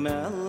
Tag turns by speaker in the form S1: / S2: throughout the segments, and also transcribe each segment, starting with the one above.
S1: melech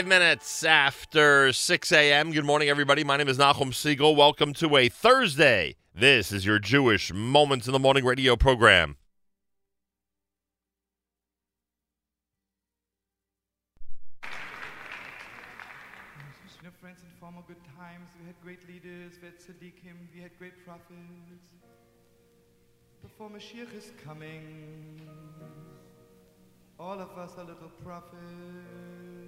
S2: Five minutes after 6 a.m. Good morning, everybody. My name is Nachum Segal. Welcome to a Thursday. This is your Jewish Moments in the Morning radio program.
S3: You friends, in former good times, we had great leaders, we had we had great prophets. Before Mashiach is coming, all of us are little prophets.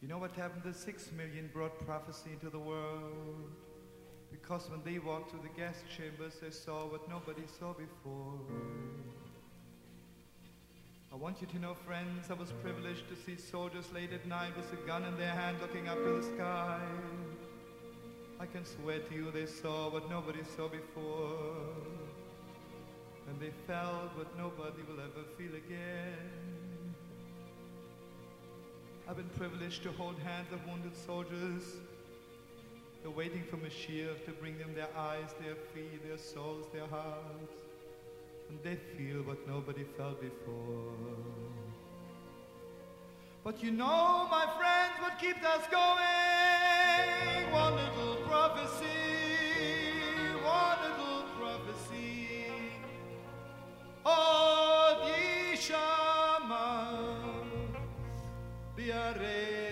S3: You know what happened? The six million brought prophecy into the world. Because when they walked through the gas chambers, they saw what nobody saw before. I want you to know, friends, I was privileged to see soldiers late at night with a gun in their hand looking up to the sky. I can swear to you they saw what nobody saw before. And they felt what nobody will ever feel again. I've been privileged to hold hands of wounded soldiers. They're waiting for Mashiach to bring them their eyes, their feet, their souls, their hearts. And they feel what nobody felt before. But you know, my friends, what keeps us going? One little prophecy, one little prophecy. Oh, Maria Rei.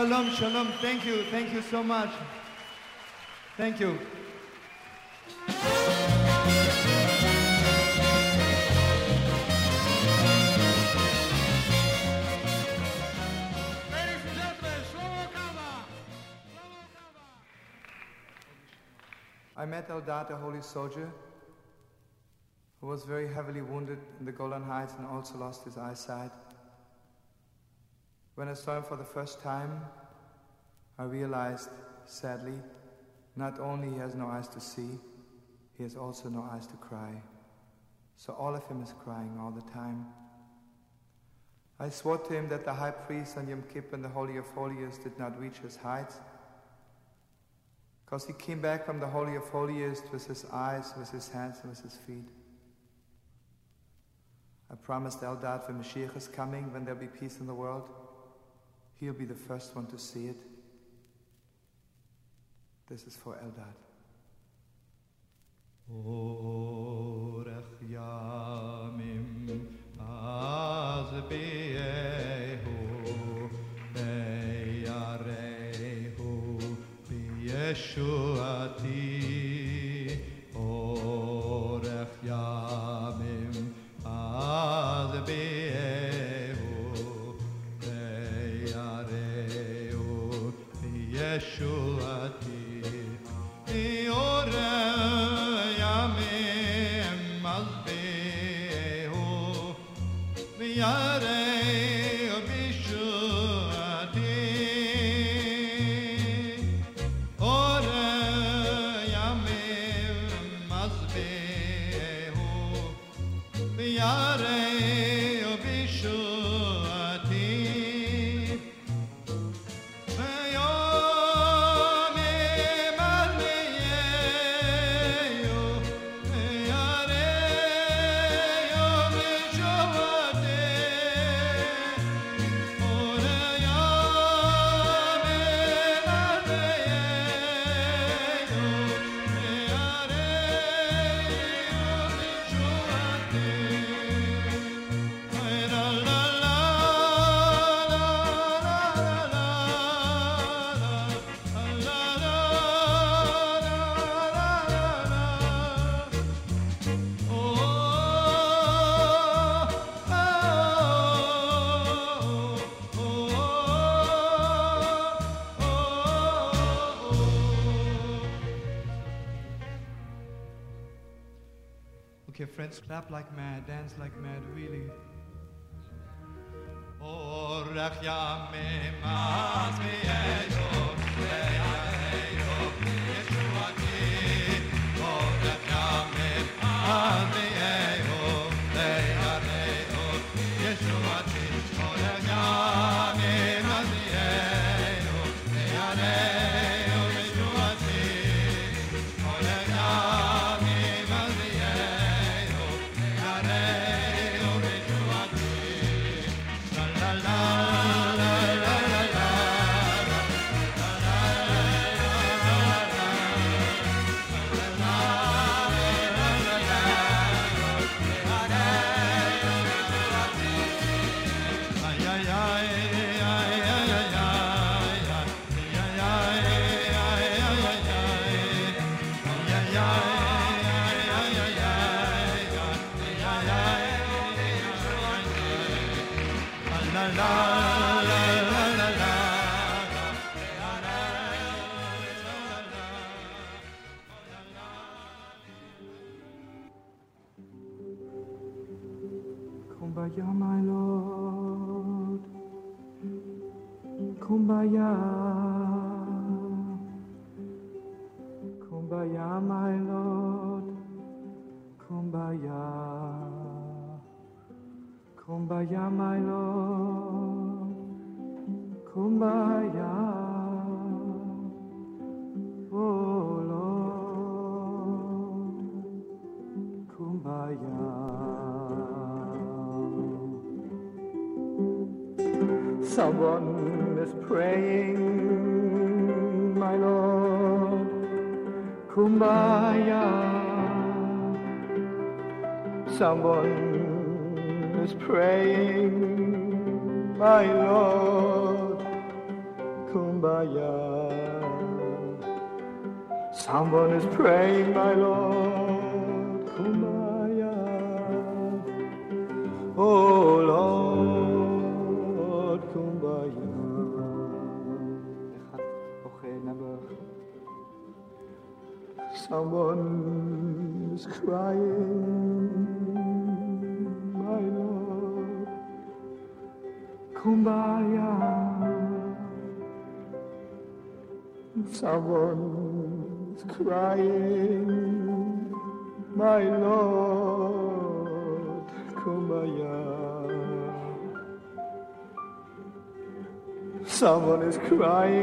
S3: Shalom, shalom. Thank you. Thank you so much. Thank you. I met Eldad, a holy soldier, who was very heavily wounded in the Golan Heights and also lost his eyesight. When I saw him for the first time, I realized, sadly, not only he has no eyes to see, he has also no eyes to cry. So all of him is crying all the time. I swore to him that the high priest on Yom Kippur and the Holy of Holies did not reach his heights, because he came back from the Holy of Holies with his eyes, with his hands, and with his feet. I promised Eldad when Mashiach is coming, when there'll be peace in the world, He'll be the first one to see it. This is for Eldad. Orech yamim beyarehu. I.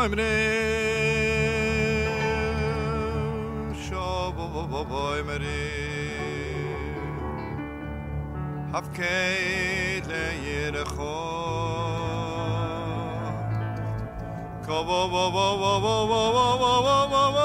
S3: Boimre Shobo Bobo Boimre Havkeit le Yerecho Kobo Bobo Bobo Bobo Bobo
S2: Bobo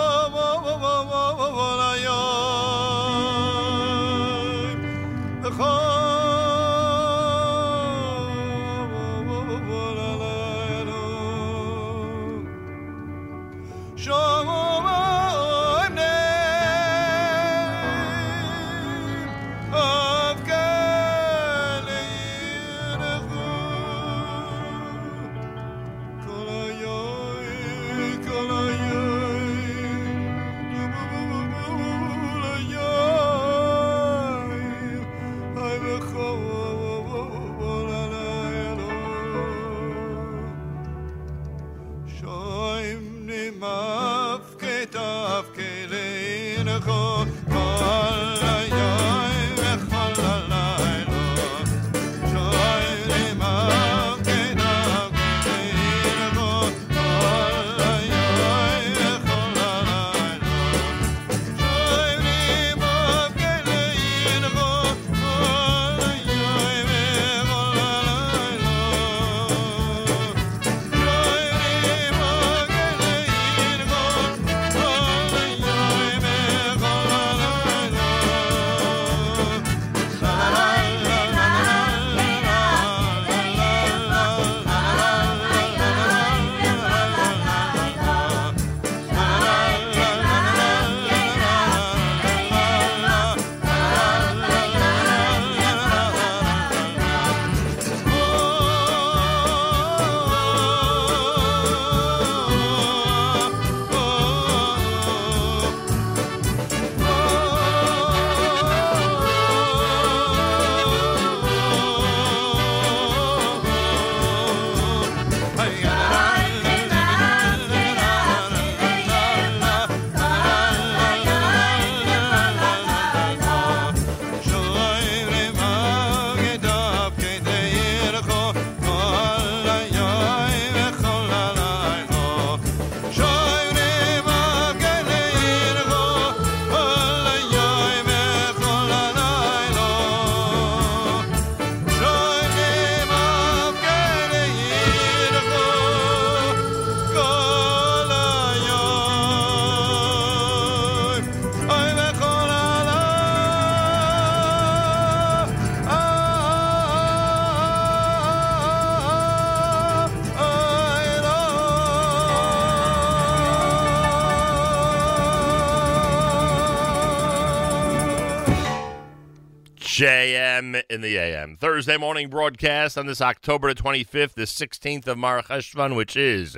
S2: in the AM. Thursday morning broadcast on this October the 25th, the 16th of Mar Cheshvan, which is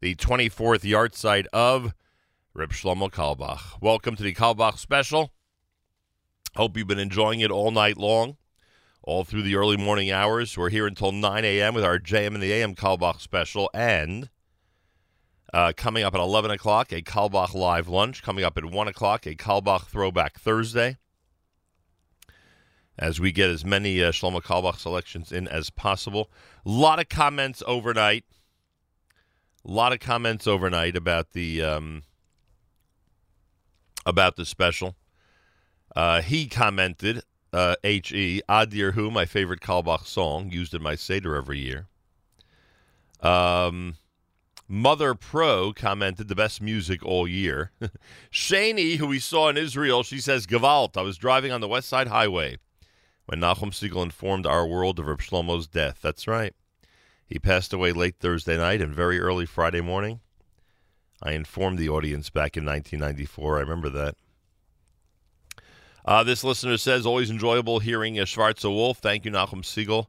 S2: the 24th yahrtzeit of Reb Shlomo Carlebach. Welcome to the Carlebach special. Hope you've been enjoying it all night long, all through the early morning hours. We're here until 9 a.m. with our JM in the AM Carlebach special, and uh, coming up at 11 o'clock, a Carlebach live lunch. Coming up at 1 o'clock, a Carlebach throwback Thursday as we get as many uh, Shlomo Carlebach selections in as possible. A lot of comments overnight. A lot of comments overnight about the um, about the special. Uh, he commented, uh, H.E., Adir Hu, my favorite Carlebach song, used in my Seder every year. Um, Mother Pro commented, the best music all year. Shani, who we saw in Israel, she says, Gewalt, I was driving on the West Side Highway when Nachum Segal informed our world of Reb Shlomo's death. That's right. He passed away late Thursday night and very early Friday morning. I informed the audience back in 1994. I remember that. Uh, this listener says, always enjoyable hearing a Schwarzer Wolf. Thank you, Nachum Segal.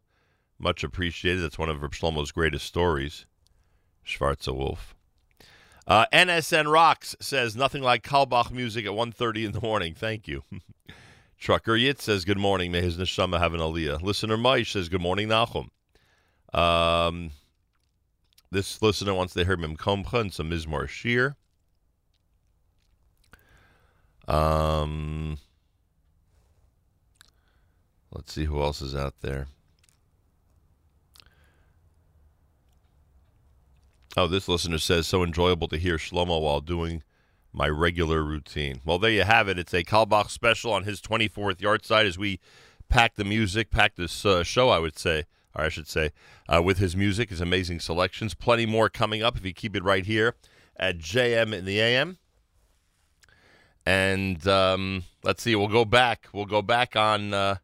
S2: Much appreciated. That's one of Reb Shlomo's greatest stories. Schwarzer Wolf. Uh, NSN Rocks says, nothing like Carlebach music at 1.30 in the morning. Thank you. Trucker Yit says, Good morning. May his neshama have an aliyah. Listener Maish says, Good morning, Nachum. Um, this listener wants to hear Mim and some Mizmor Shir. Um, let's see who else is out there. Oh, this listener says, So enjoyable to hear Shlomo while doing my regular routine. Well, there you have it. It's a Carlebach special on his 24th yahrtzeit as we pack the music, pack this uh, show, I would say, or I should say, uh, with his music, his amazing selections. Plenty more coming up if you keep it right here at JM in the AM. And um, let's see, we'll go back. We'll go back on. Uh,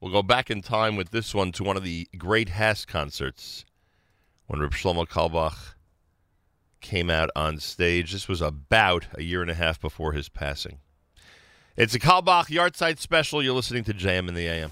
S2: we'll go back in time with this one to one of the great HASC concerts when Reb Shlomo Carlebach came out on stage. This was about a year and a half before his passing. It's a Carlebach Yahrtzeit special. You're listening to JM in the AM.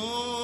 S3: more.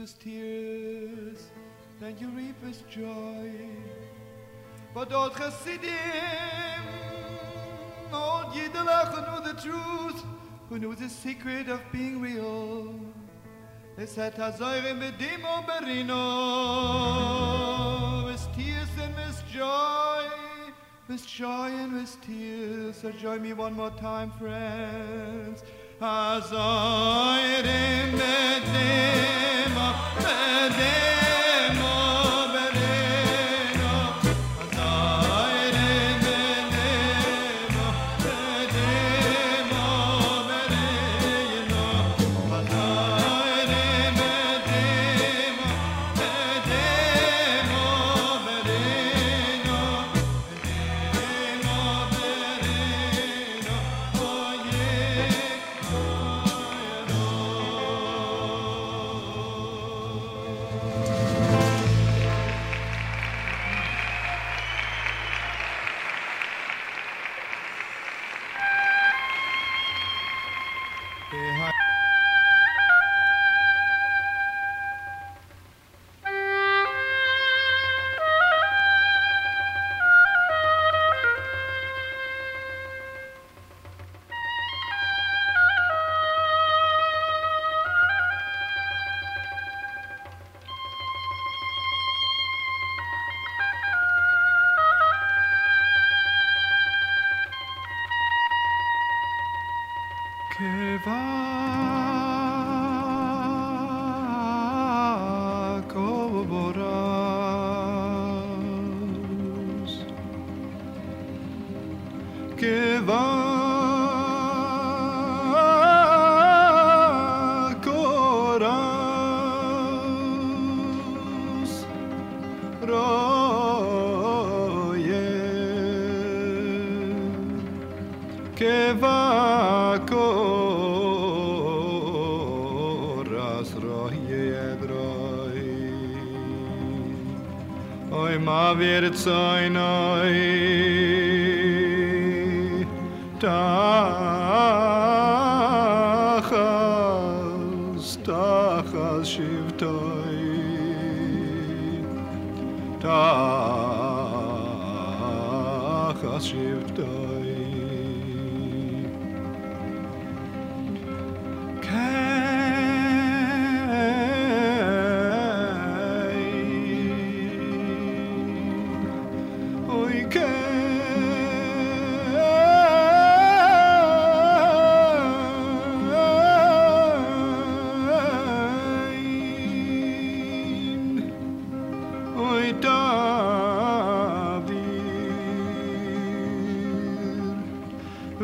S3: With tears, and you reap with joy. But old Chassidim, old Yidelach who knew the truth, who knew the secret of being real, they said, Hazoire medimo berino, with tears and with joy, with joy and with tears. So join me one more time, friends. Hazoire medimo, medimo,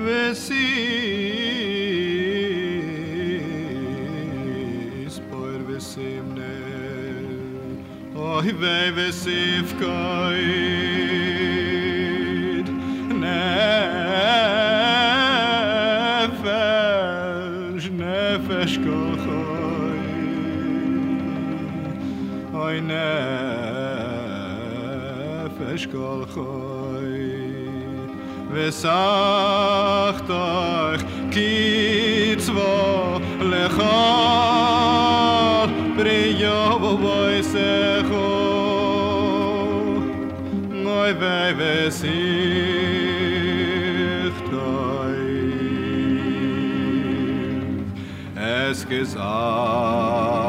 S3: David Vesis por vesimne Oi ve vesif kaid Nefesh nefesh kochoy Oi nefesh kochoy וסחתך קצבו לכל בריאו ובויסכו נוי ואי וסיכתוי es gesagt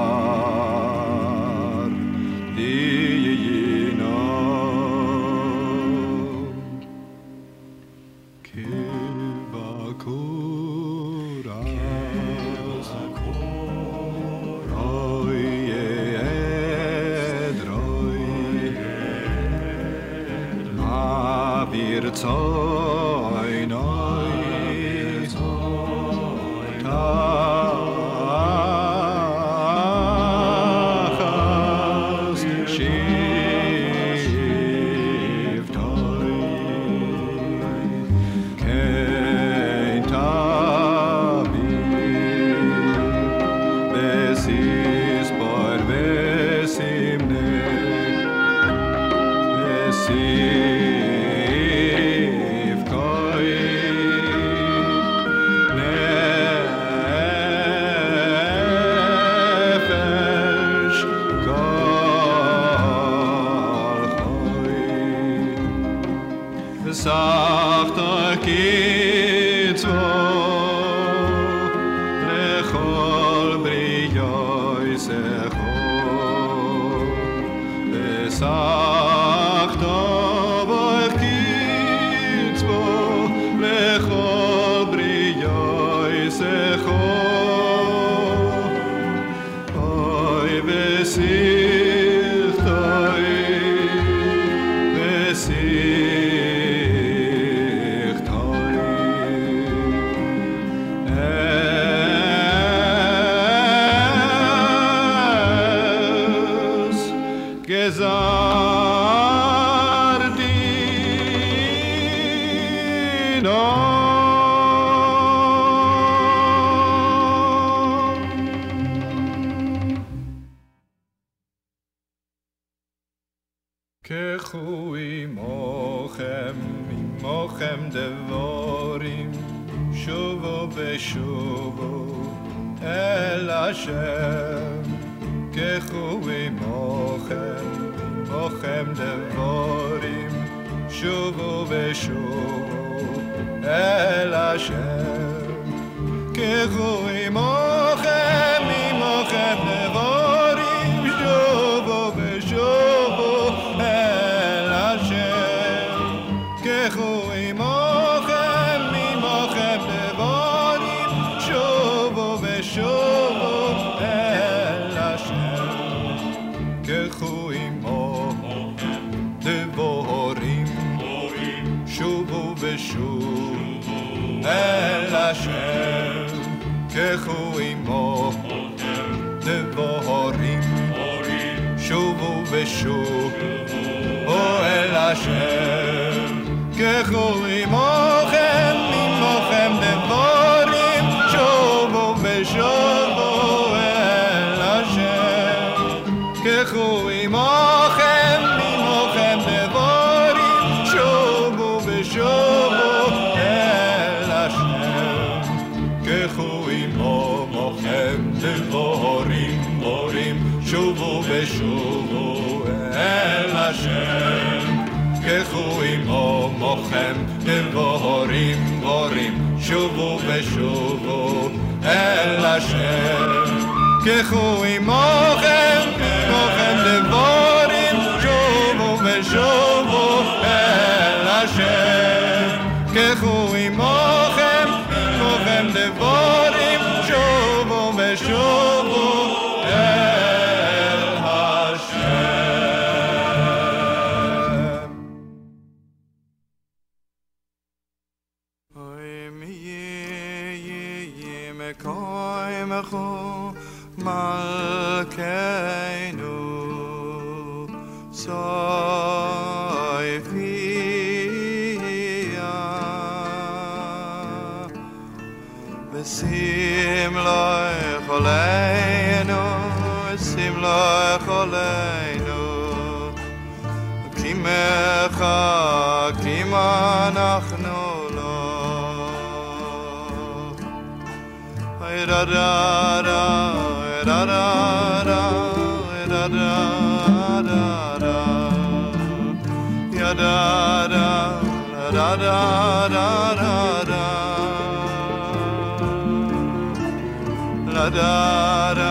S3: da da da. Ya da da da da da da da. La da da.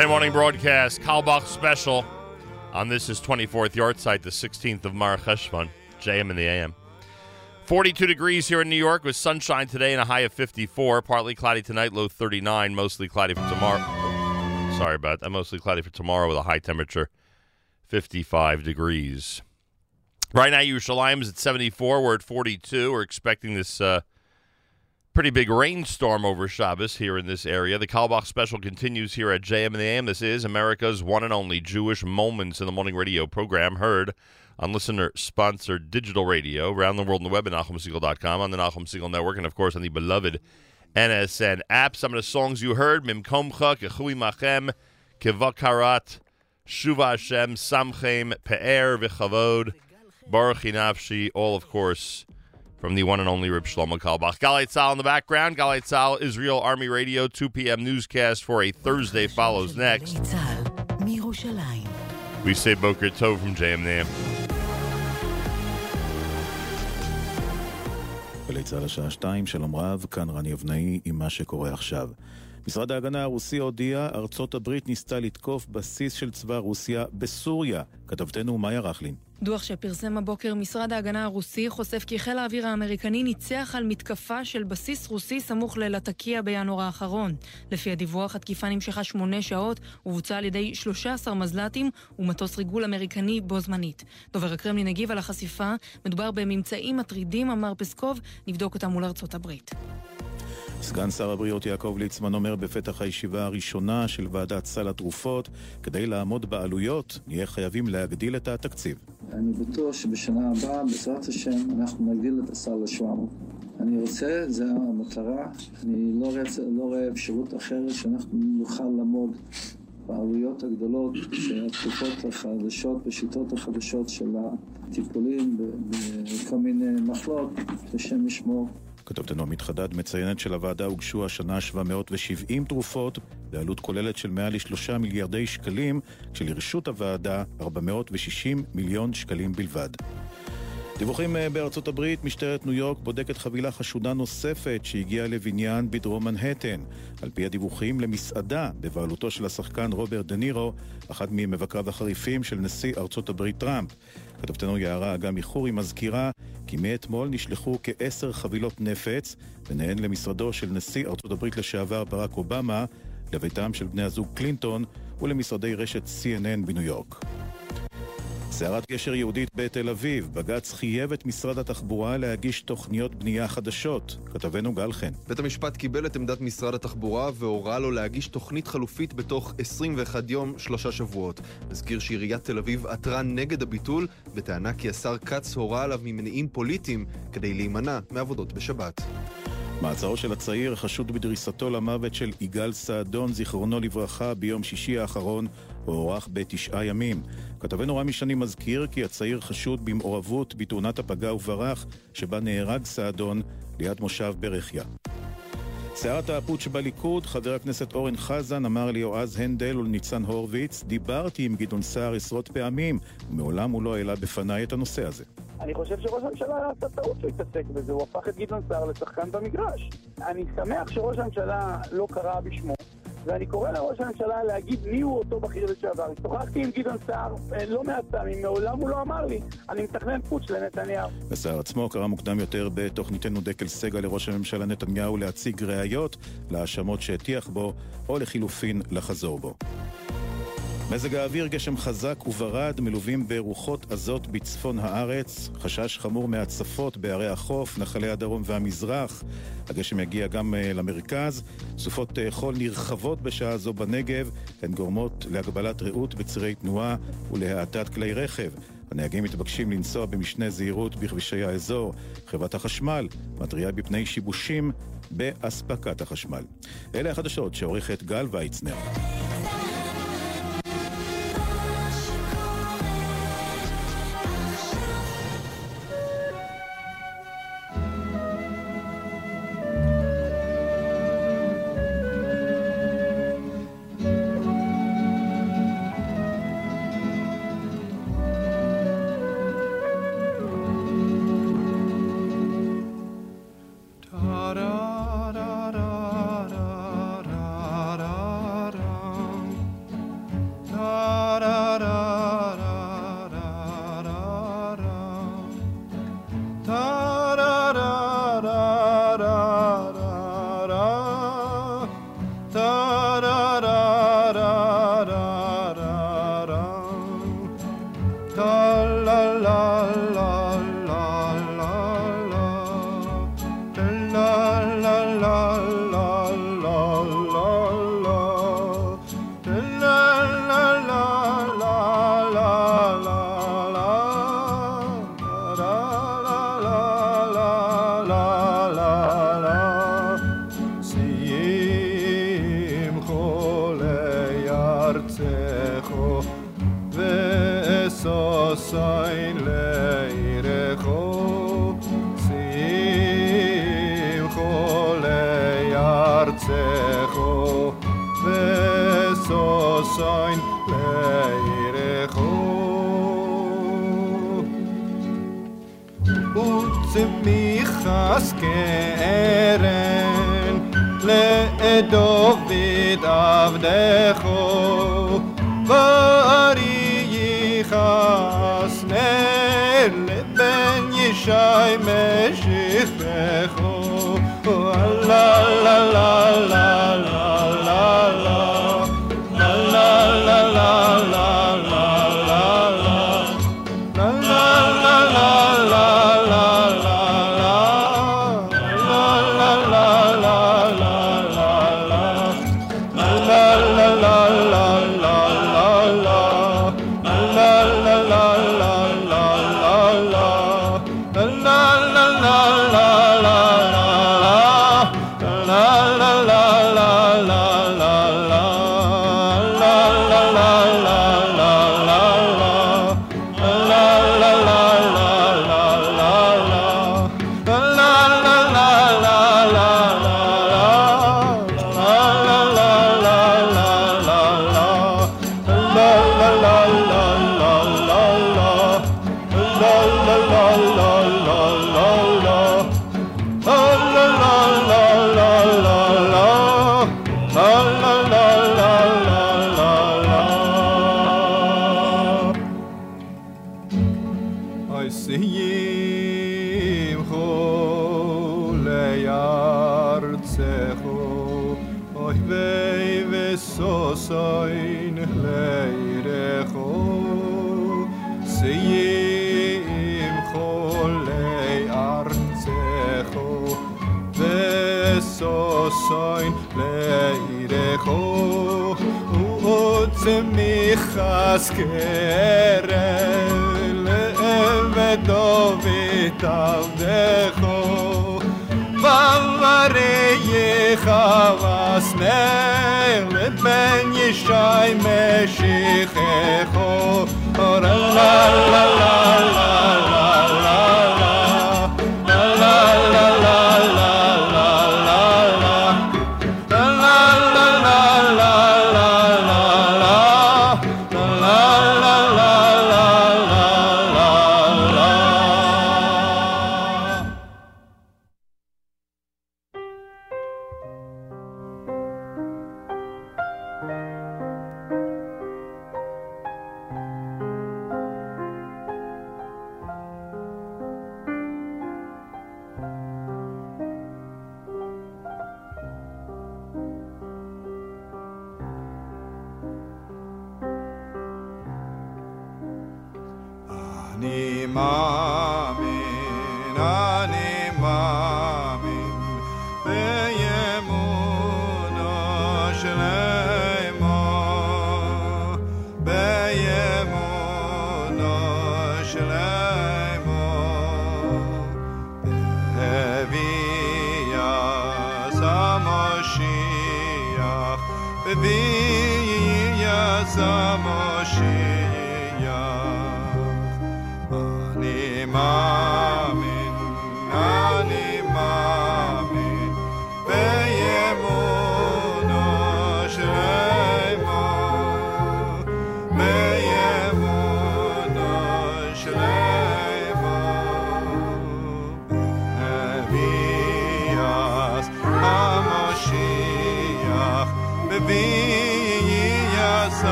S2: 10 morning broadcast, Carlebach special. On this is 24th Yahrtzeit, the 16th of Mar Cheshvan, JM in the AM. 42 degrees here in New York with sunshine today and a high of 54. Partly cloudy tonight, low 39. Mostly cloudy for tomorrow. Sorry about that. Mostly cloudy for tomorrow with a high temperature 55 degrees. Right now, Yerushalayim is at 74. We're at 42. We're expecting this uh, pretty big rainstorm over Shabbos here in this area. The Carlebach special continues here at JM in the AM. This is America's one and only Jewish Moments in the Morning radio program, heard on listener-sponsored digital radio around the world on the web at NachumSegal.com, on the Nachum Segal Network, and, of course, on the beloved NSN app. Some of the songs you heard, Mimkomcha, Kechui Machem, Kevakarat, Shuva Hashem, Samchem, Pe'er, V'chavod, Baruch all, of course, from the one and only Reb Shlomo Carlebach. Galei Tzahal in the background. Galei Tzahal, Israel Army Radio, 2 p.m. newscast for a Thursday follows next. We say Boker Tov from JM Nam.
S4: גלי צה"ל השעה 2, שלום רב, כאן רני אבנאי עם מה שקורה עכשיו. משרד ההגנה הרוסי הודיע, ארצות הברית ניסתה לתקוף בסיס של צבא רוסיה בסוריה. כתבתנו מאיה רכלין.
S5: דוח שפרסם הבוקר משרד ההגנה הרוסי חושף כי חיל האוויר האמריקני ניצח על מתקפה של בסיס רוסי סמוך ללטקיה בינואר האחרון. לפי הדיווח, התקיפה נמשכה שמונה שעות ובוצעה על ידי 13 מזל"טים ומטוס ריגול אמריקני בו זמנית. דובר הקרמלין הגיב על החשיפה, מדובר בממצאים מטרידים, אמר פסקוב, נבדוק אותם מול ארצות הברית.
S4: סגן שר הבריאות יעקב ליצמן אומר בפתח הישיבה הראשונה של ועדת סל התרופות, כדי לעמוד בעלויות, נהיה חייבים להגדיל את התקציב.
S6: אני בטוח שבשנה הבאה, בעזרת השם, אנחנו נגדיל את הסל ל-700. אני רוצה, זו המטרה. אני לא, רצ... לא רואה אפשרות אחרת שאנחנו נוכל לעמוד בעלויות הגדולות של התרופות החדשות, בשיטות החדשות של הטיפולים בכל מיני מחלות, השם ישמור.
S4: כתובתנו עמית חדד מציינת שלוועדה הוגשו השנה 770 תרופות בעלות כוללת של מעל לשלושה מיליארדי שקלים, כשלרשות הוועדה 460 מיליון שקלים בלבד. דיווחים אה, בארצות הברית, משטרת ניו יורק בודקת חבילה חשודה נוספת שהגיעה לבניין בדרום מנהטן. על פי הדיווחים למסעדה בבעלותו של השחקן רוברט דה נירו, אחד ממבקריו החריפים של נשיא ארצות הברית טראמפ. כתבתנו יערה אגם איחורי מזכירה כי מאתמול נשלחו כעשר חבילות נפץ, ביניהן למשרדו של נשיא ארצות הברית לשעבר ברק אובמה, לביתם של בני הזוג קלינטון ולמשרדי רשת CNN בניו יורק.
S3: סערת גשר יהודית בתל אביב, בג"ץ חייב את משרד התחבורה להגיש תוכניות בנייה חדשות. כתבנו גל חן.
S7: בית המשפט קיבל את עמדת משרד התחבורה והורה לו להגיש תוכנית חלופית בתוך 21 יום, שלושה שבועות. נזכיר שעיריית תל אביב עתרה נגד הביטול, בטענה כי השר כץ הורה עליו ממניעים פוליטיים כדי להימנע מעבודות בשבת.
S3: מעצרו של הצעיר חשוד בדריסתו למוות של יגאל סעדון, זיכרונו לברכה, ביום שישי האחרון, הוארך בתשעה ימים. כתבנו רמי שני מזכיר כי הצעיר חשוד במעורבות בתאונת הפגע וברח, שבה נהרג סעדון ליד מושב ברכיה. סערת הפוטש בליכוד, חבר הכנסת אורן חזן אמר ליועז הנדל ולניצן הורוביץ, דיברתי עם גדעון סער עשרות פעמים, ומעולם הוא לא העלה בפניי את הנושא הזה.
S8: אני חושב שראש הממשלה עשה טעות שהוא התעסק בזה, הוא הפך את גדעון סער לשחקן במגרש. אני שמח שראש הממשלה לא קרא בשמו, ואני קורא לראש הממשלה להגיד מי הוא אותו בכיר לשעבר. שוחחתי עם גדעון סער אה, לא מעט פעמים, מעולם הוא לא אמר לי, אני מתכנן פוטש לנתניהו.
S3: וסער עצמו קרא מוקדם יותר בתוכניתנו דקל סגל לראש הממשלה נתניהו להציג ראיות להאשמות שהטיח בו, או לחילופין לחזור בו. מזג האוויר, גשם חזק וברד, מלווים ברוחות עזות בצפון הארץ, חשש חמור מהצפות בערי החוף, נחלי הדרום והמזרח. הגשם יגיע גם uh, למרכז. סופות uh, חול נרחבות בשעה זו בנגב, הן גורמות להגבלת ראות בצירי תנועה ולהאטת כלי רכב. הנהגים מתבקשים לנסוע במשנה זהירות בכבישי האזור. חברת החשמל מתריעה בפני שיבושים באספקת החשמל. אלה החדשות שעורכת גל ויצנר. so soin leire ho utz mi khas kere le de ho vavare ye khavas ne le shai me shikh ho la la la la la la la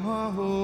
S3: Oh.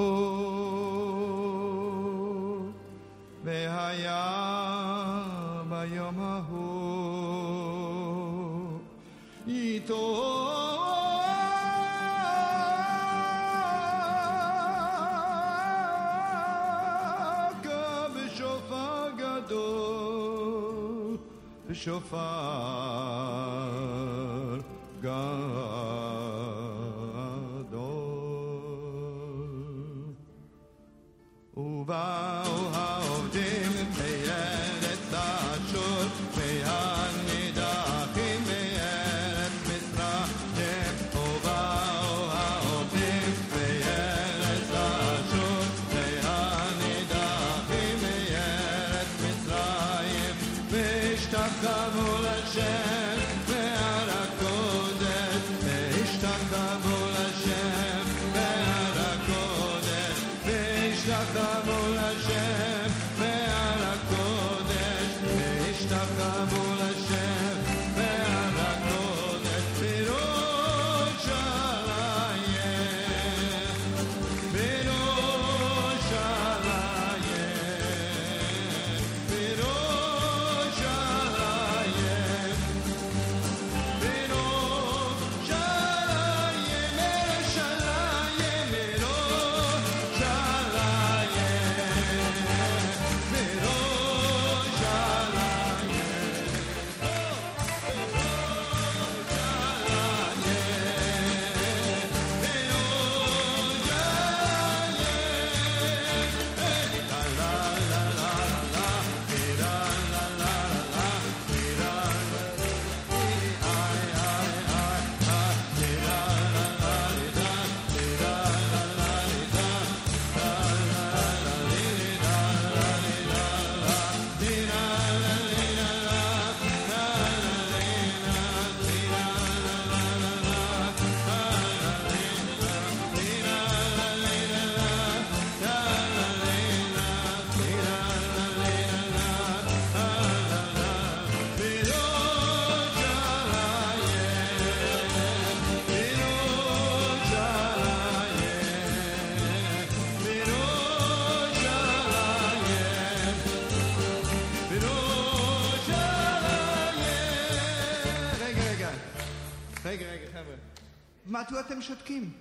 S3: שותקים?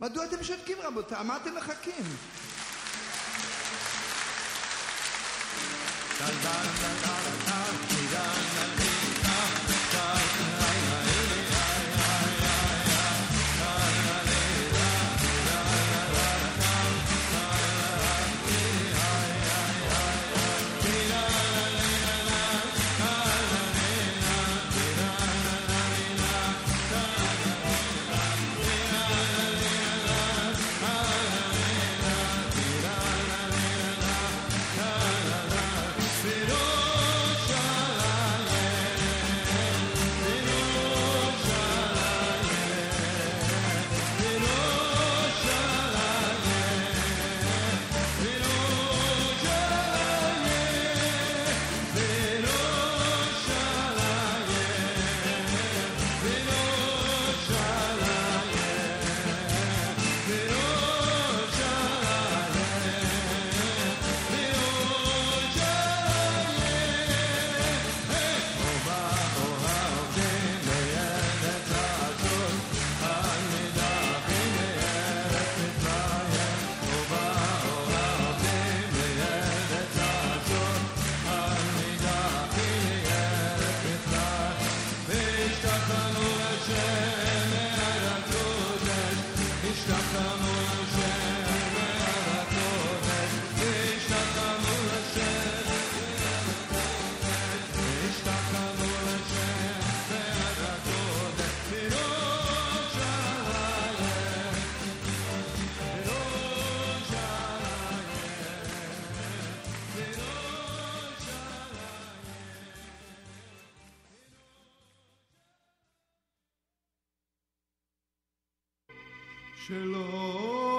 S3: מדוע אתם שותקים, רבותיי? מה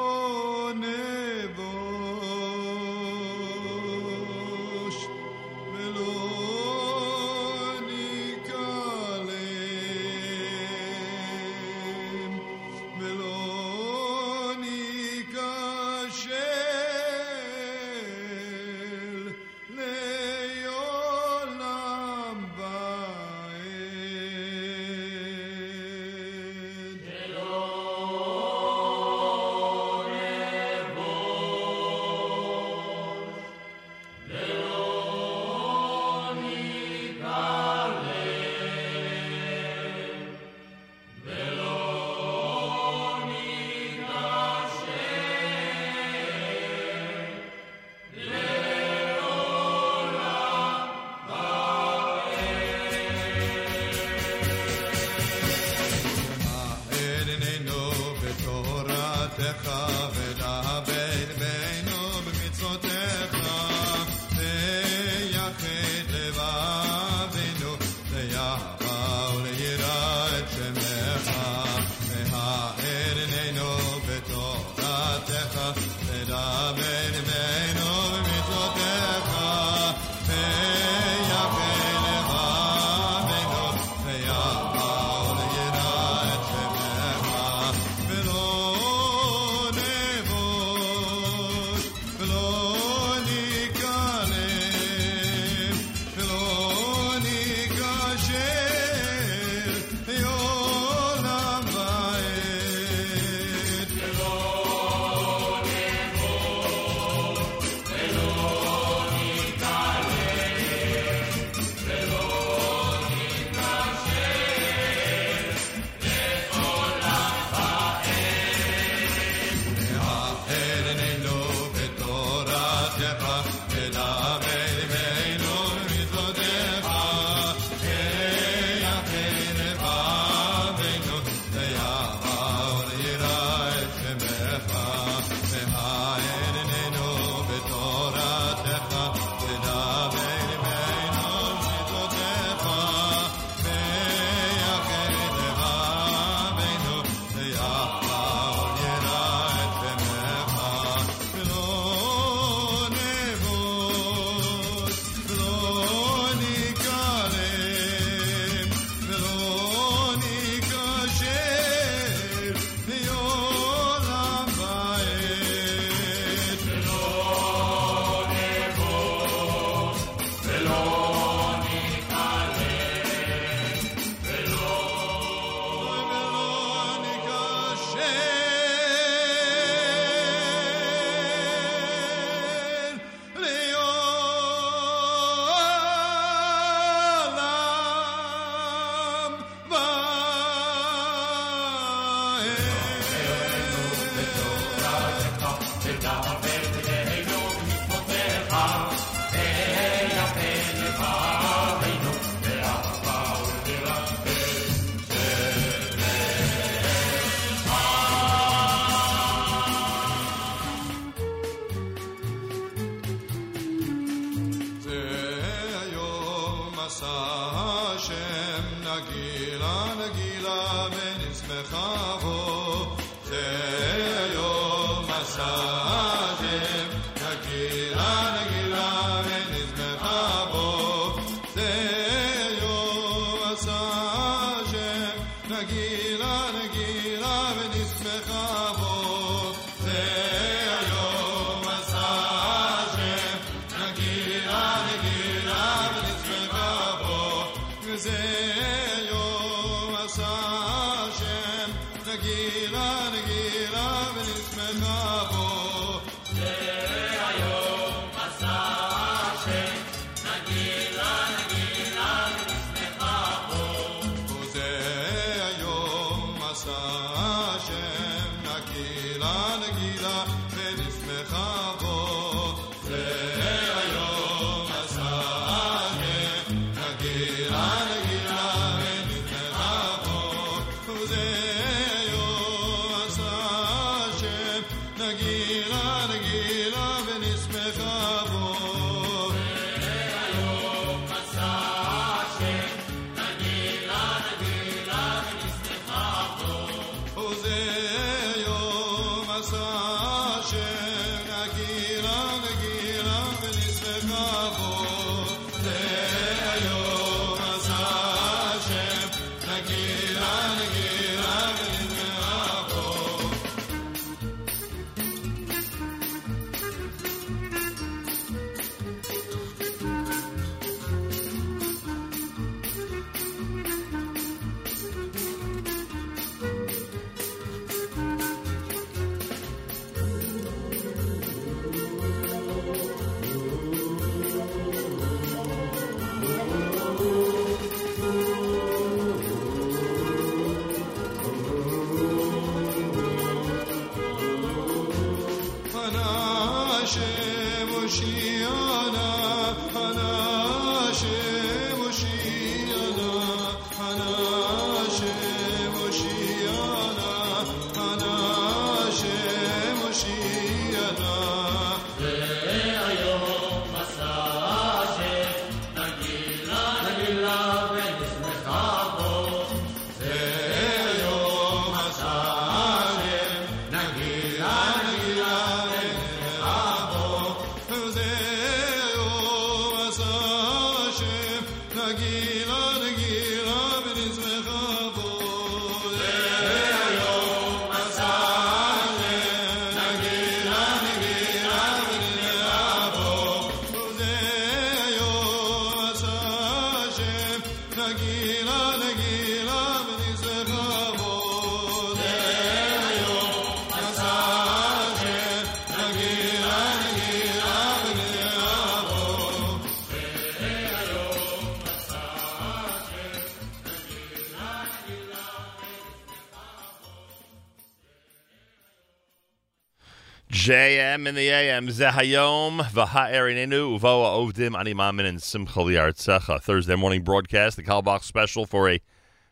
S2: JM in the AM, Zehayom, V'ha'erinenu, Uvoa Ovdim, Animamin, and Simcha Liartzecha. Thursday morning broadcast, the Carlebach special for a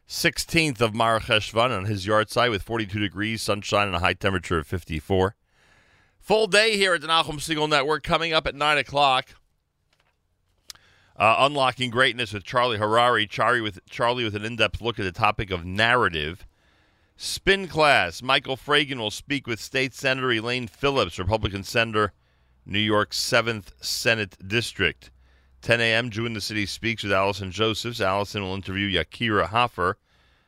S2: 16th of Mar Cheshvan on his yahrtzeit with 42 degrees, sunshine, and a high temperature of 54. Full day here at the Nachum Segal Network coming up at 9 o'clock. Uh, Unlocking Greatness with Charlie Harary. Charlie with, Charlie with an in depth look at the topic of narrative. Spin class. Michael Fragin will speak with State Senator Elaine Phillips, Republican Senator, New York's 7th Senate District. 10 a.m., Jew in the City speaks with Allison Josephs. Allison will interview Yakira Hoffer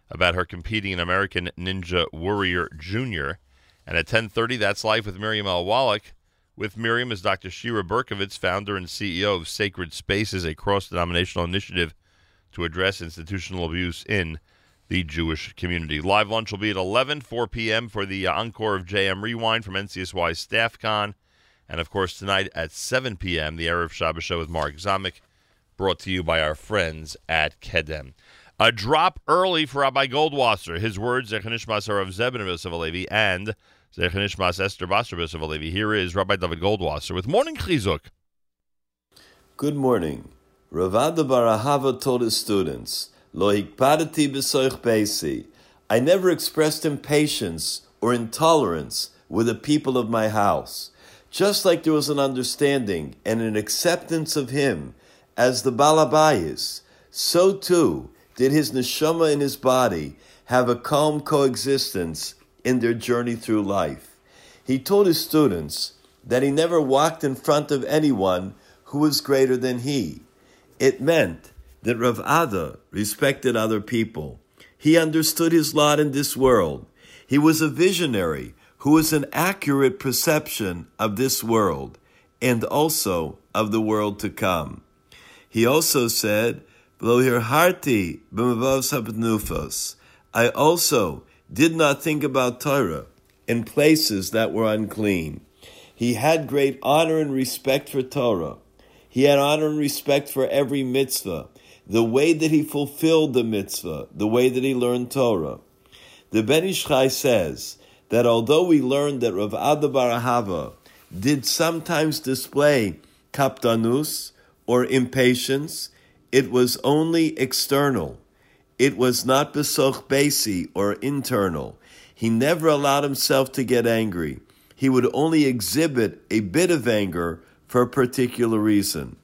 S2: about her competing in American Ninja Warrior Jr. And at 10.30, that's Life with Miriam L. Wallach. With Miriam is Dr. Shira Berkovits, founder and CEO of Sacred Spaces, a cross-denominational initiative to address institutional abuse in the Jewish community. Live lunch will be at 11, 4 p.m. for the uh, encore of JM Rewind from NCSY StaffCon. And of course, tonight at 7 p.m., the Erev Shabbos Show with Mark Zamek, brought to you by our friends at Kedem. A drop early for Rabbi Goldwasser. His words, Zechanishmas of Zebin of Alevi and Zechanishmas Esther Basar of Alevi. Here is Rabbi David Goldwasser with Morning Chizuk.
S9: Good morning. Rav Ada bar Ahava told his students, I never expressed impatience or intolerance with the people of my house. Just like there was an understanding and an acceptance of him as the Balabayas, so too did his neshama and his body have a calm coexistence in their journey through life. He told his students that he never walked in front of anyone who was greater than he. It meant that Rav Ada respected other people. He understood his lot in this world. He was a visionary who was an accurate perception of this world and also of the world to come. He also said, I also did not think about Torah in places that were unclean. He had great honor and respect for Torah. He had honor and respect for every mitzvah, the way that he fulfilled the mitzvah, the way that he learned Torah. The Ben Ish Chai says that although we learned that Rav Ada bar Ahava did sometimes display kapdanus or impatience, it was only external. It was not besoch basi or internal. He never allowed himself to get angry. He would only exhibit a bit of anger for a particular reason.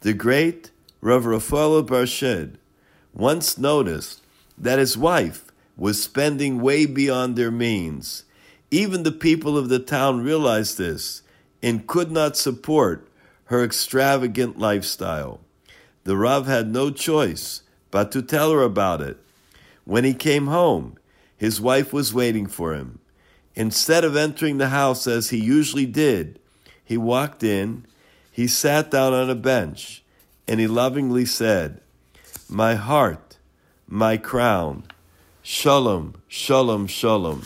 S9: The great Rav Rafael Barshed once noticed that his wife was spending way beyond their means. Even the people of the town realized this and could not support her extravagant lifestyle. The Rav had no choice but to tell her about it. When he came home, his wife was waiting for him. Instead of entering the house as he usually did, he walked in, he sat down on a bench, and he lovingly said, My heart, my crown, shalom, shalom, shalom.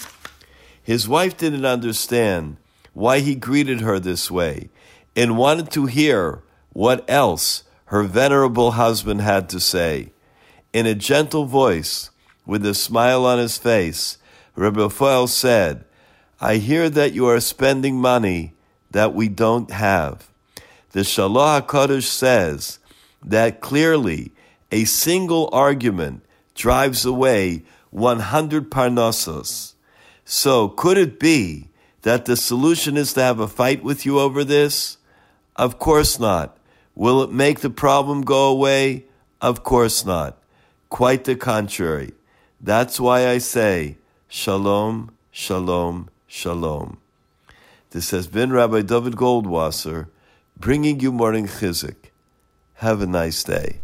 S9: His wife didn't understand why he greeted her this way and wanted to hear what else her venerable husband had to say. In a gentle voice, with a smile on his face, Rabbi Foel said, I hear that you are spending money that we don't have. The Shalah HaKadosh says that clearly a single argument drives away 100 parnassos. So could it be that the solution is to have a fight with you over this? Of course not. Will it make the problem go away? Of course not. Quite the contrary. That's why I say, Shalom, Shalom, Shalom. This has been Rabbi David Goldwasser bringing you morning chizuk. Have a nice day.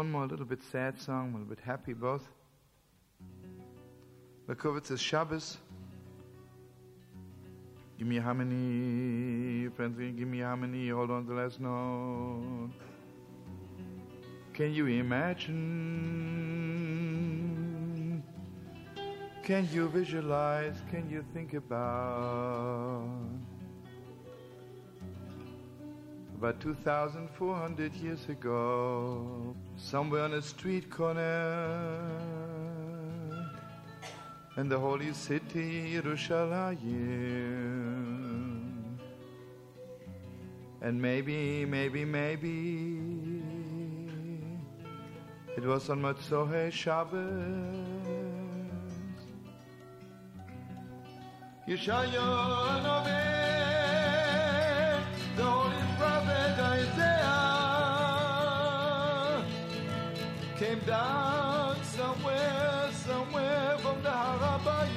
S3: One more little bit sad song, a little bit happy both. Lekovitz is Shabbos. Give me how many, friends, give me how many, hold on to the last note. Can you imagine? Can you visualize? Can you think about? About 2,400 years ago, somewhere on a street corner in the holy city, Yerushalayim. And maybe, maybe, maybe it was on Motzoi Shabbos. Yeshayahu came down somewhere, somewhere from the Harabayim.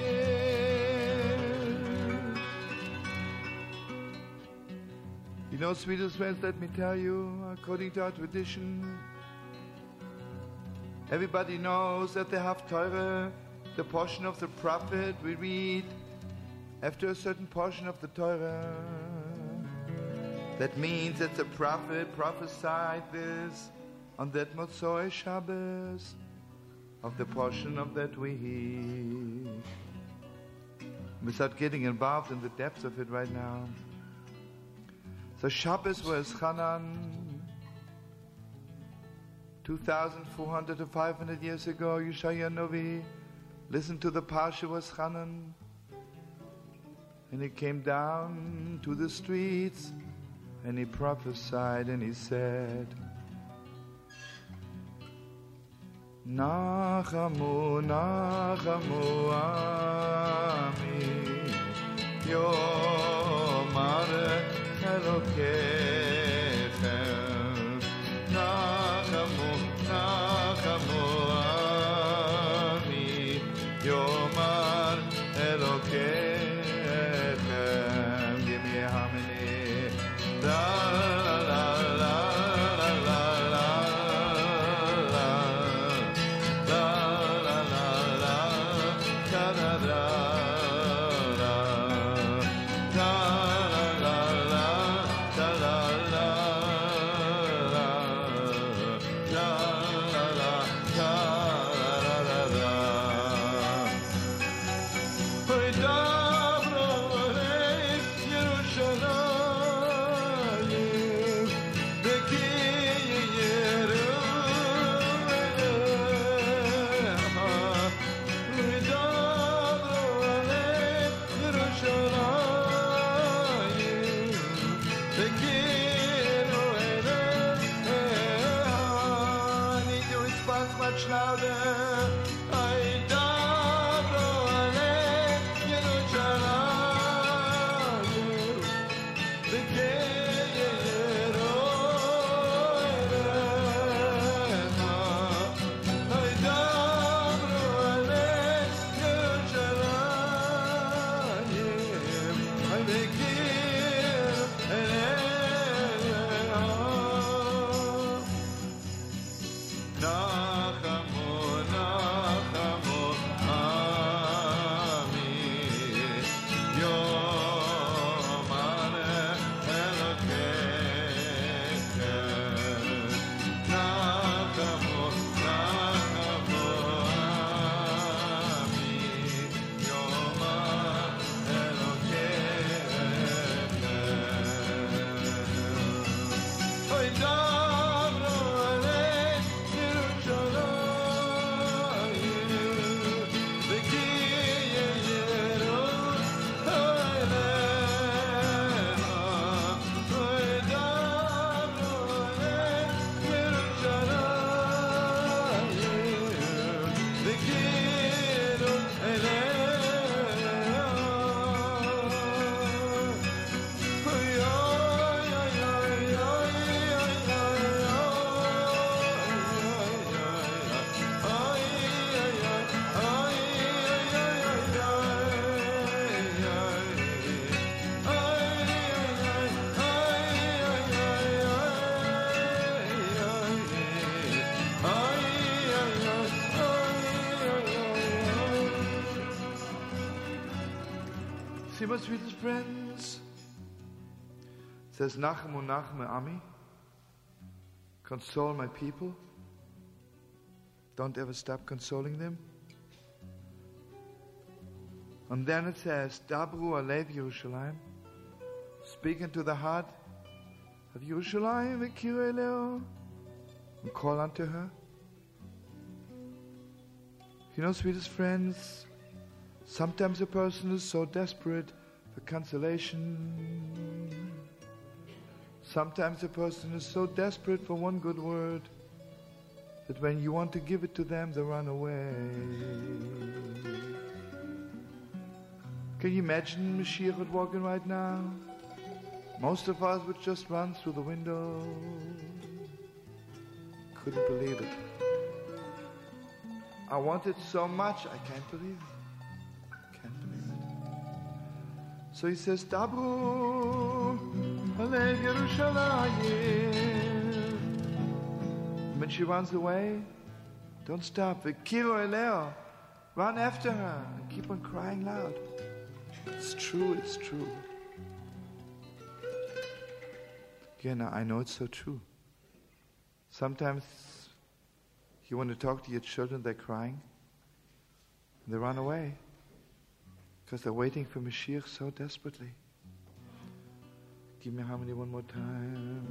S3: You know, sweetest friends, let me tell you, according to our tradition, everybody knows that the Haftarah, the portion of the prophet we read after a certain portion of the Torah. That means that the prophet prophesied this on that Motzoi Shabbos of the portion of that week. Without getting involved in the depths of it right now. So Shabbos Vaeschanan 2,400 to 500 years ago. Yeshaya Novi listened to the Parsha Vaeschanan. And he came down to the streets and he prophesied and he said, Nachamu, Nachamu, Ami, Yomar Elokechem. Says Nachmu Nachme Ami. Console my people. Don't ever stop consoling them. And then it says, Dabru Alev Yerushalayim. Speak into the heart of Yerushalayim, Vikiru Eleo, and call unto her. You know, sweetest friends, sometimes a person is so desperate for consolation. Sometimes a person is so desperate for one good word that when you want to give it to them, they run away. Can you imagine Mashiach walking right now? Most of us would just run through the window. Couldn't believe it. I want it so much, I can't believe it. Can't believe it. So he says, Dabu. When she runs away, don't stop. Run after her and keep on crying loud. It's true, it's true. Yeah, I know it's so true. Sometimes you want to talk to your children, they're crying. And they run away because they're waiting for Mashiach so desperately. Give me harmony one more time.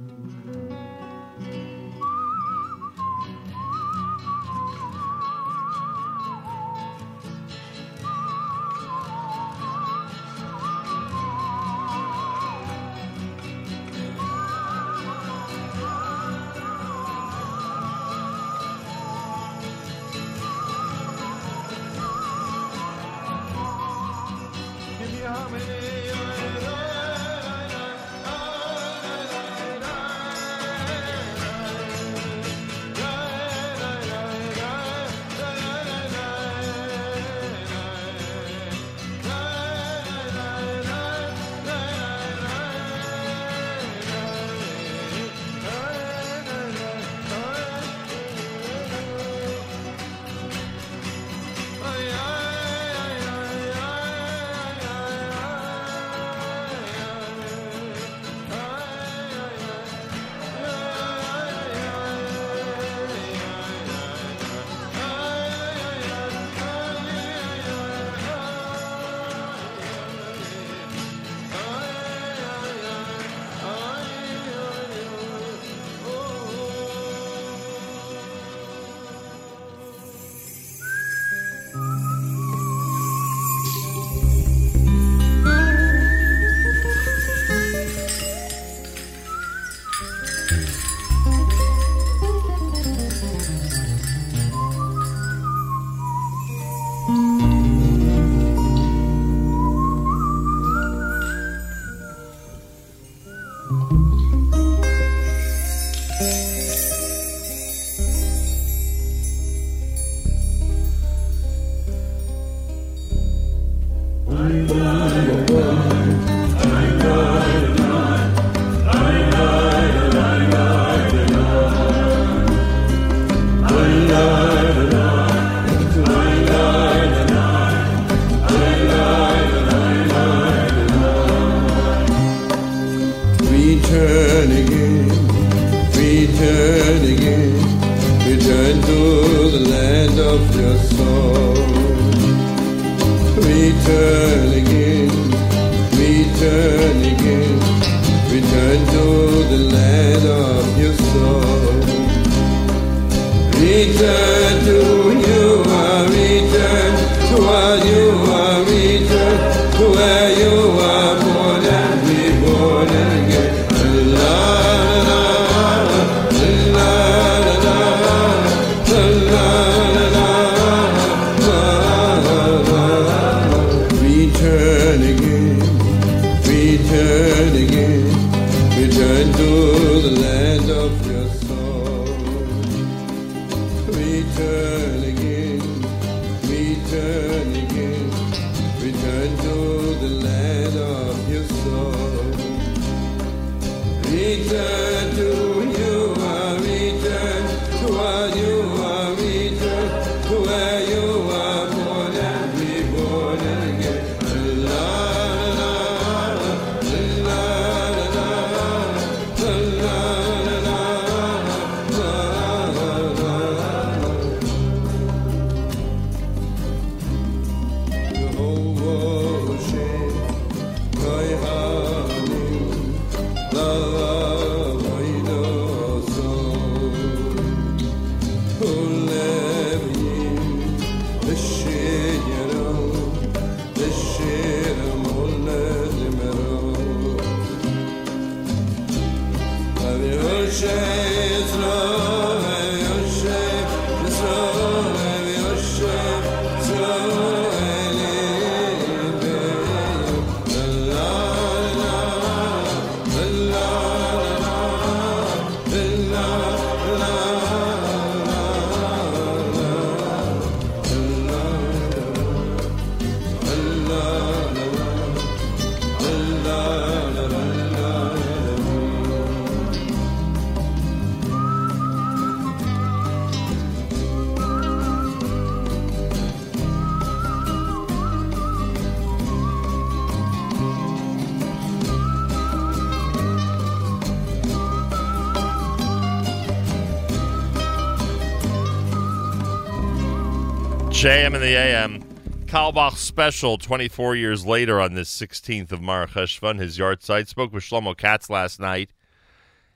S2: In the AM. Carlebach special 24 years later on this 16th of Mar Cheshvan, his yahrtzeit. Spoke with Shlomo Katz last night.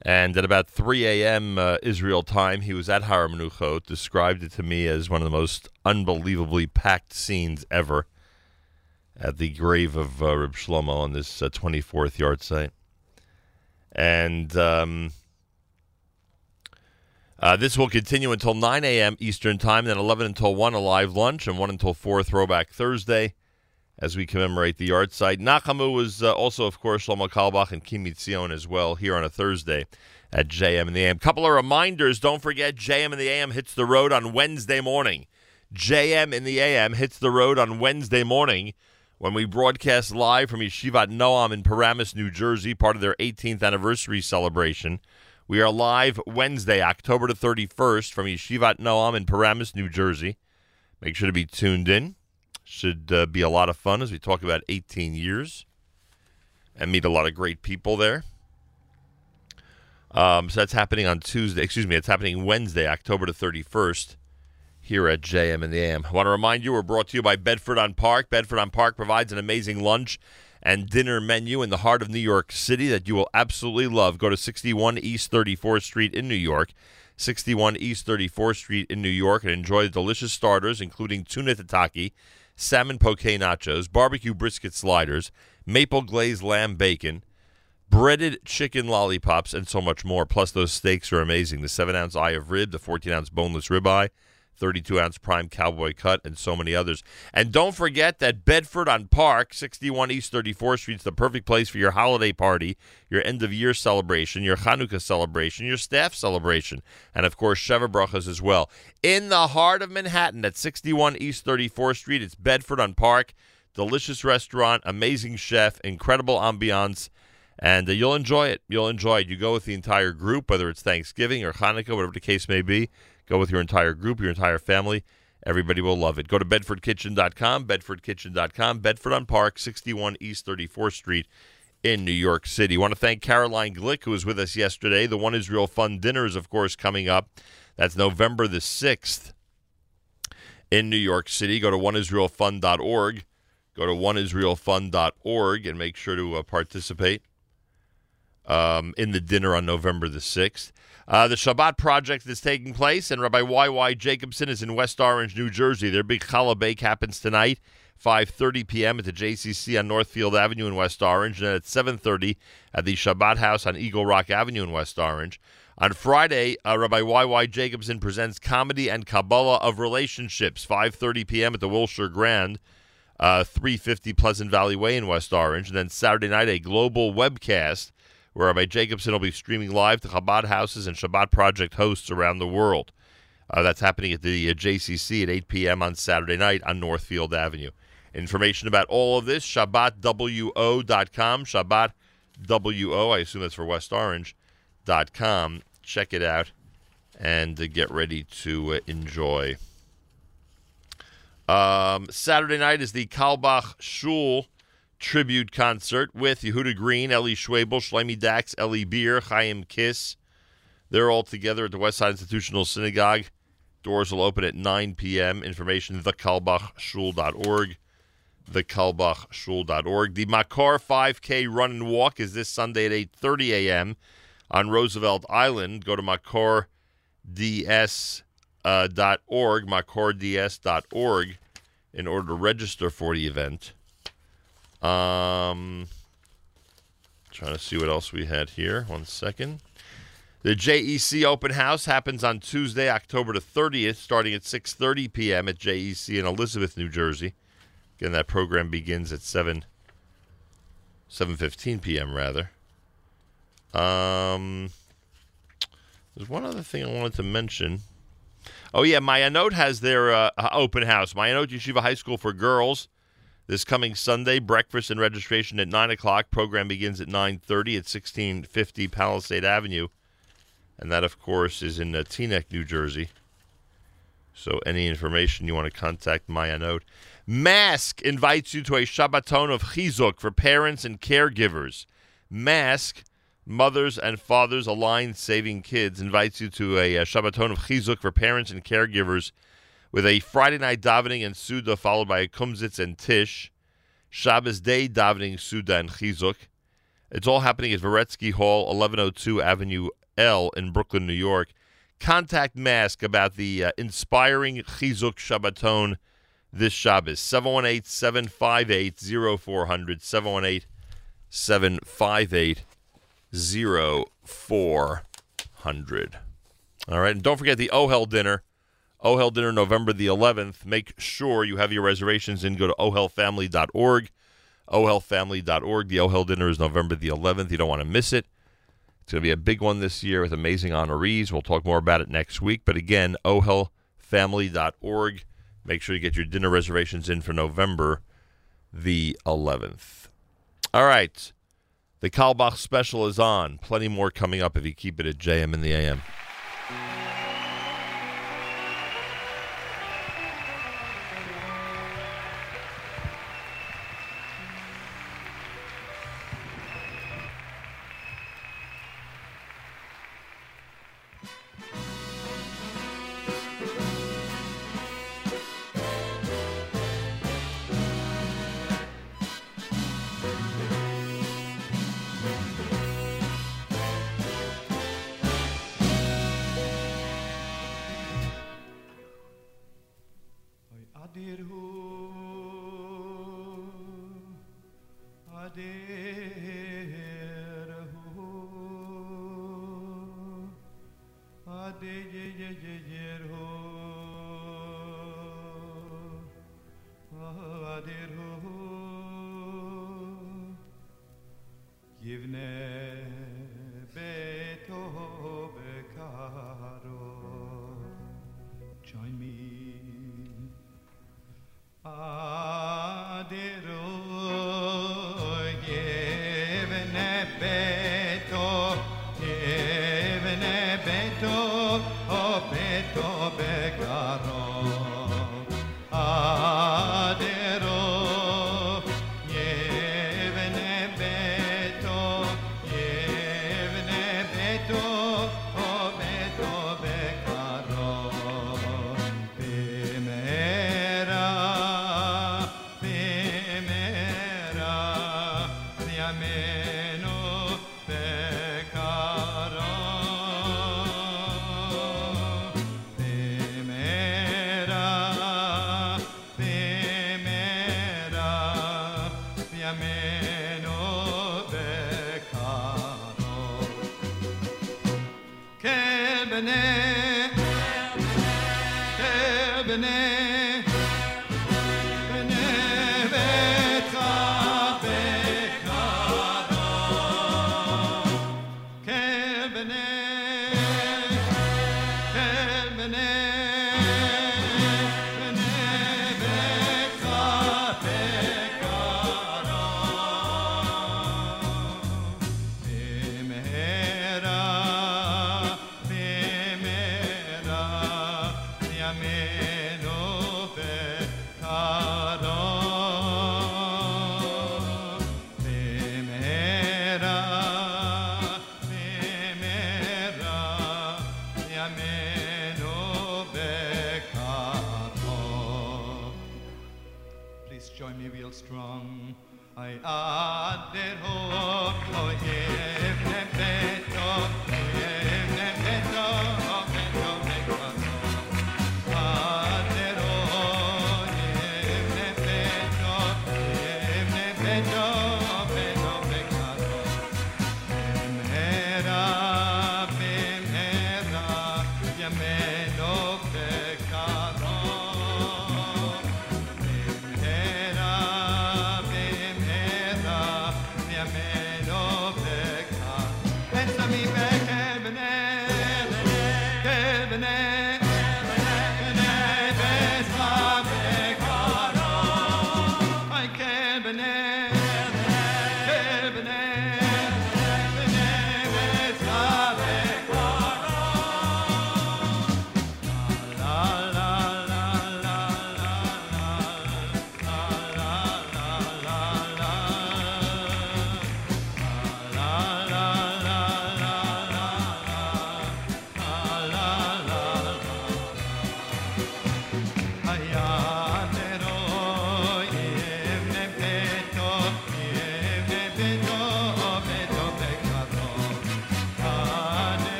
S2: And at about 3 a.m. Uh, Israel time, he was at Har Menuchot, described it to me as one of the most unbelievably packed scenes ever at the grave of uh, Reb Shlomo on this uh, 24th yahrtzeit. And um, uh, this will continue until 9 a.m. Eastern Time, then 11 until 1 a live lunch, and 1 until 4 throwback Thursday as we commemorate the yahrtzeit. Nachamu was uh, also, of course, Shlomo Carlebach and Ki Mitzion as well here on a Thursday at JM in the AM. Couple of reminders. Don't forget, JM in the AM hits the road on Wednesday morning. JM in the AM hits the road on Wednesday morning when we broadcast live from Yeshivat Noam in Paramus, New Jersey, part of their 18th anniversary celebration. We are live Wednesday, October the 31st, from Yeshivat Noam in Paramus, New Jersey. Make sure to be tuned in. Should uh, be a lot of fun as we talk about 18 years and meet a lot of great people there. Um, so that's happening on Tuesday. Excuse me, it's happening Wednesday, October the 31st, here at JM in the AM. I want to remind you we're brought to you by Bedford on Park. Bedford on Park provides an amazing lunch and dinner menu in the heart of New York City that you will absolutely love. Go to 61 East 34th Street in New York. 61 East 34th Street in New York and enjoy the delicious starters, including tuna tataki, salmon poke nachos, barbecue brisket sliders, maple glazed lamb bacon, breaded chicken lollipops, and so much more. Plus, those steaks are amazing. The 7 ounce eye of rib, the 14 ounce boneless ribeye, 32 ounce prime cowboy cut, and so many others. And don't forget that Bedford on Park, 61 East 34th Street, is the perfect place for your holiday party, your end of year celebration, your Hanukkah celebration, your staff celebration, and of course, Sheva Brachas as well. In the heart of Manhattan at 61 East 34th Street, it's Bedford on Park. Delicious restaurant, amazing chef, incredible ambiance and uh, you'll enjoy it. You'll enjoy it. You go with the entire group, whether it's Thanksgiving or Hanukkah, whatever the case may be. Go with your entire group, your entire family. Everybody will love it. Go to bedfordkitchen.com, bedfordkitchen.com, Bedford on Park, 61 East 34th Street in New York City. want to thank Caroline Glick, who was with us yesterday. The One Israel Fund Dinner is, of course, coming up. That's November the 6th in New York City. Go to oneisraelfund.org. Go to oneisraelfund.org and make sure to uh, participate um, in the dinner on November the 6th. Uh, the Shabbat project is taking place, and Rabbi Y.Y. Jacobson is in West Orange, New Jersey. Their big challah bake happens tonight, 5.30 p.m. at the JCC on Northfield Avenue in West Orange, and at 7.30 at the Shabbat House on Eagle Rock Avenue in West Orange. On Friday, uh, Rabbi Y.Y. Jacobson presents Comedy and Kabbalah of Relationships, 5.30 p.m. at the Wilshire Grand, uh, 350 Pleasant Valley Way in West Orange. And then Saturday night, a global webcast where Rabbi Jacobson will be streaming live to Chabad houses and Shabbat project hosts around the world. Uh, that's happening at the uh, JCC at 8 p.m. on Saturday night on Northfield Avenue. Information about all of this, ShabbatWO.com, ShabbatWO, I assume that's for West Orange.com. Check it out and uh, get ready to uh, enjoy. Um, Saturday night is the Carlebach Shul tribute concert with Yehuda Green, Eli Schwebel, Shloime Dachs, Ellie Beer, Chaim Kiss. They're all together at the Westside Institutional Synagogue. Doors will open at 9 p.m. Information, thecarlebachshul.org. Thecarlebachshul.org. The Makor 5K Run and Walk is this Sunday at 8.30 a.m. on Roosevelt Island. Go to makords.org, uh, dot makords.org, in order to register for the event. Um, trying to see what else we had here. One second. The JEC Open House happens on Tuesday, October the 30th, starting at 6:30 p.m. at JEC in Elizabeth, New Jersey. Again, that program begins at 7 7:15 p.m. rather. Um, there's one other thing I wanted to mention. Oh yeah, Mayanot has their uh, open house. Mayanot Yeshiva High School for girls this coming Sunday, breakfast and registration at 9 o'clock. Program begins at 9.30 at 1650 Palisade Avenue. And that, of course, is in uh, Teaneck, New Jersey. So any information you want to contact Mayanot. Mask invites you to a Shabbaton of Chizuk for parents and caregivers. Mask, Mothers and Fathers Aligned Saving Kids, invites you to a, a Shabbaton of Chizuk for parents and caregivers
S3: with a Friday night davening and Suda followed by a Kumzitz and Tish. Shabbos day davening, Suda and Chizuk. It's all happening at Varetsky Hall, 1102 Avenue L in Brooklyn, New York. Contact Mask about the uh, inspiring Chizuk Shabbaton this Shabbos. 718 758 0400. 718 758 0400. All right, and don't forget the Ohel dinner. Ohel dinner November the 11th. Make sure you have your reservations in. Go to ohelfamily.org. ohelfamily.org. The Ohel dinner is November the 11th. You don't want to miss it. It's going to be a big one this year with amazing honorees. We'll talk more about it next week. But again, ohelfamily.org. Make sure you get your dinner reservations in for November the 11th. All right. The Kalbach special is on. Plenty more coming up if you keep it at JM in the AM.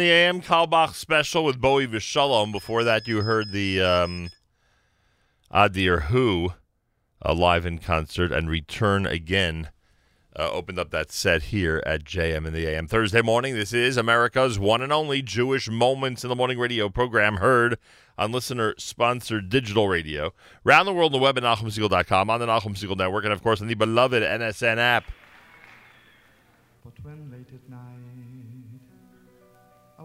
S2: the AM Carlebach special with Bowie Vishalom. Before that, you heard the um, Adir Hu uh, live in concert and Return Again. Uh, opened up that set here at JM in the AM. Thursday morning, this is America's one and only Jewish Moments in the Morning radio program heard on listener sponsored digital radio. Round the world on the web at NachumSegal.com, on the Nachum Segal Network, and of course on the beloved NSN app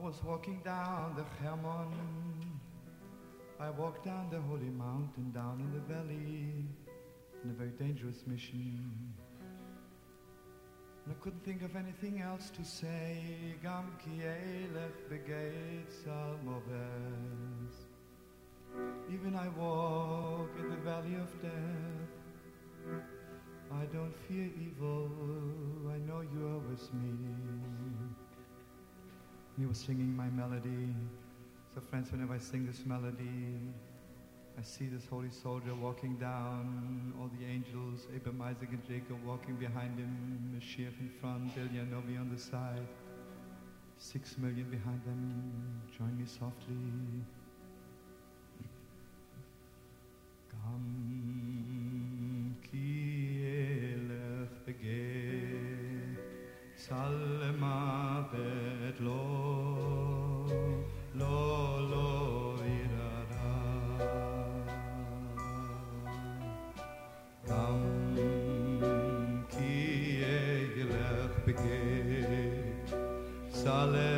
S3: was walking down the Hermon. I walked down the holy mountain, down in the valley, in a very dangerous mission. And I couldn't think of anything else to say. Gam kielech begeit salmoves. Even I walk in the valley of death. I don't fear evil. I know you are with me. He was singing my melody. So, friends, whenever I sing this melody, I see this holy soldier walking down, all the angels, Abraham, Isaac, and Jacob walking behind him, Mashiach in front, Elia Novi on the side, six million behind them. Join me softly. Gam ki elech vet lo, lo, lo, ki salema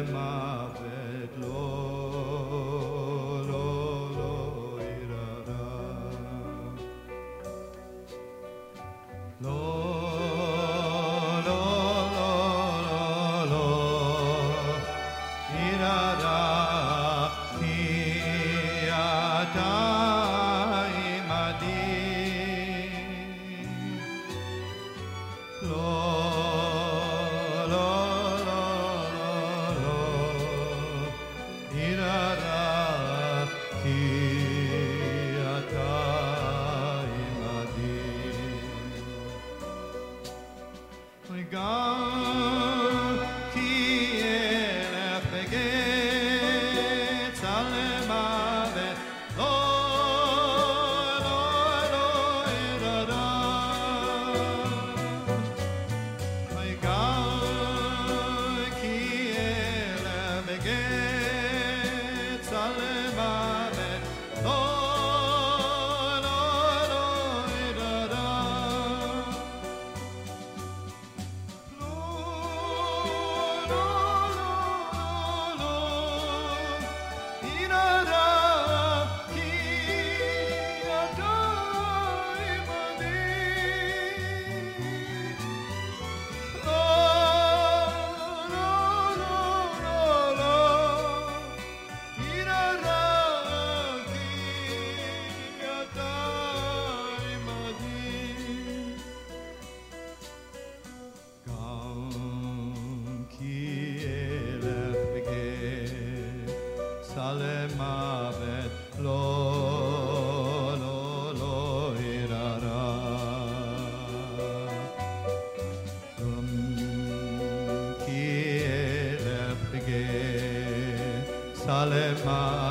S3: time.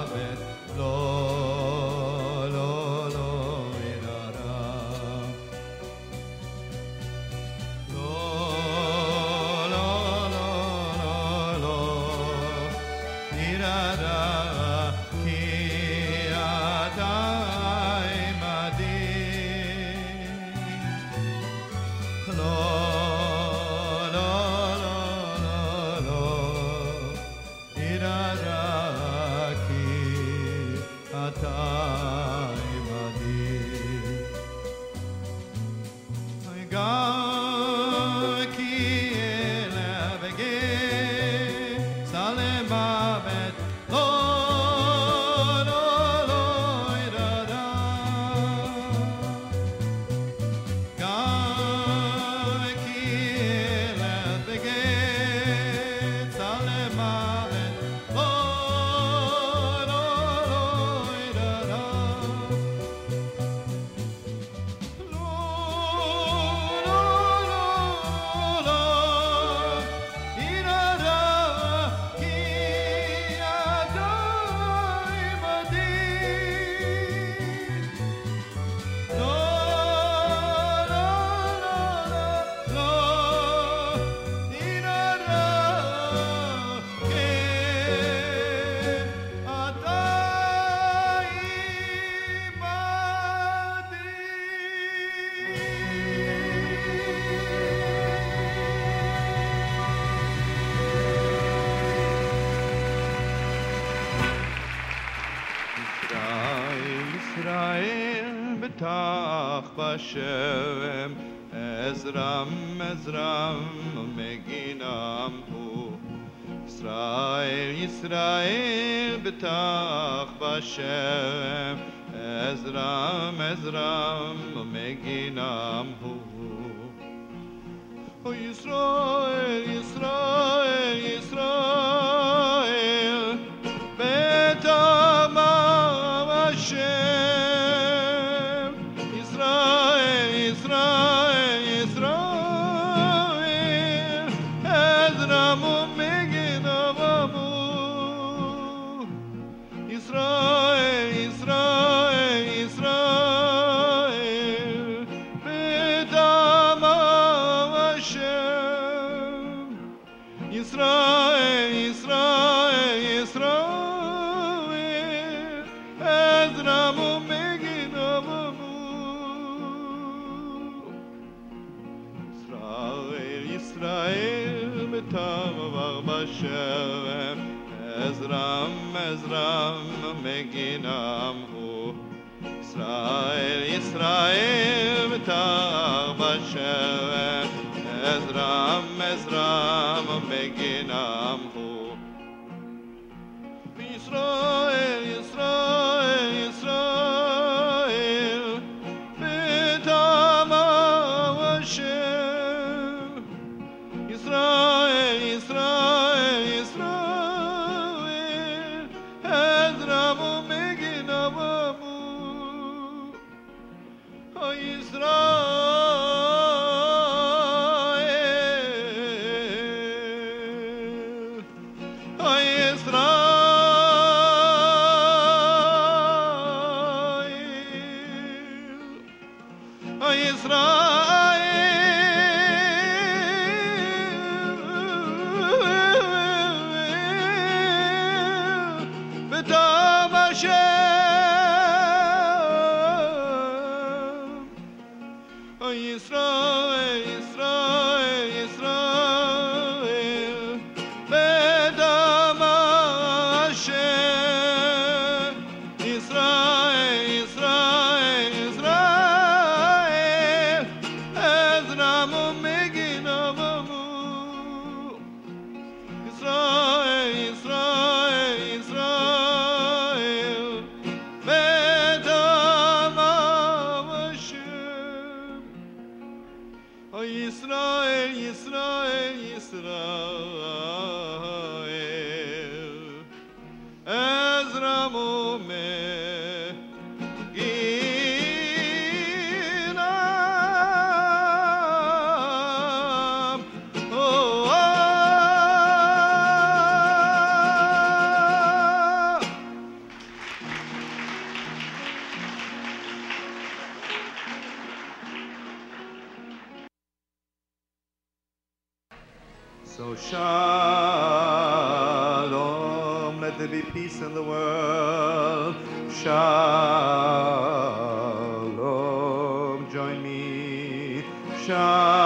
S3: Me.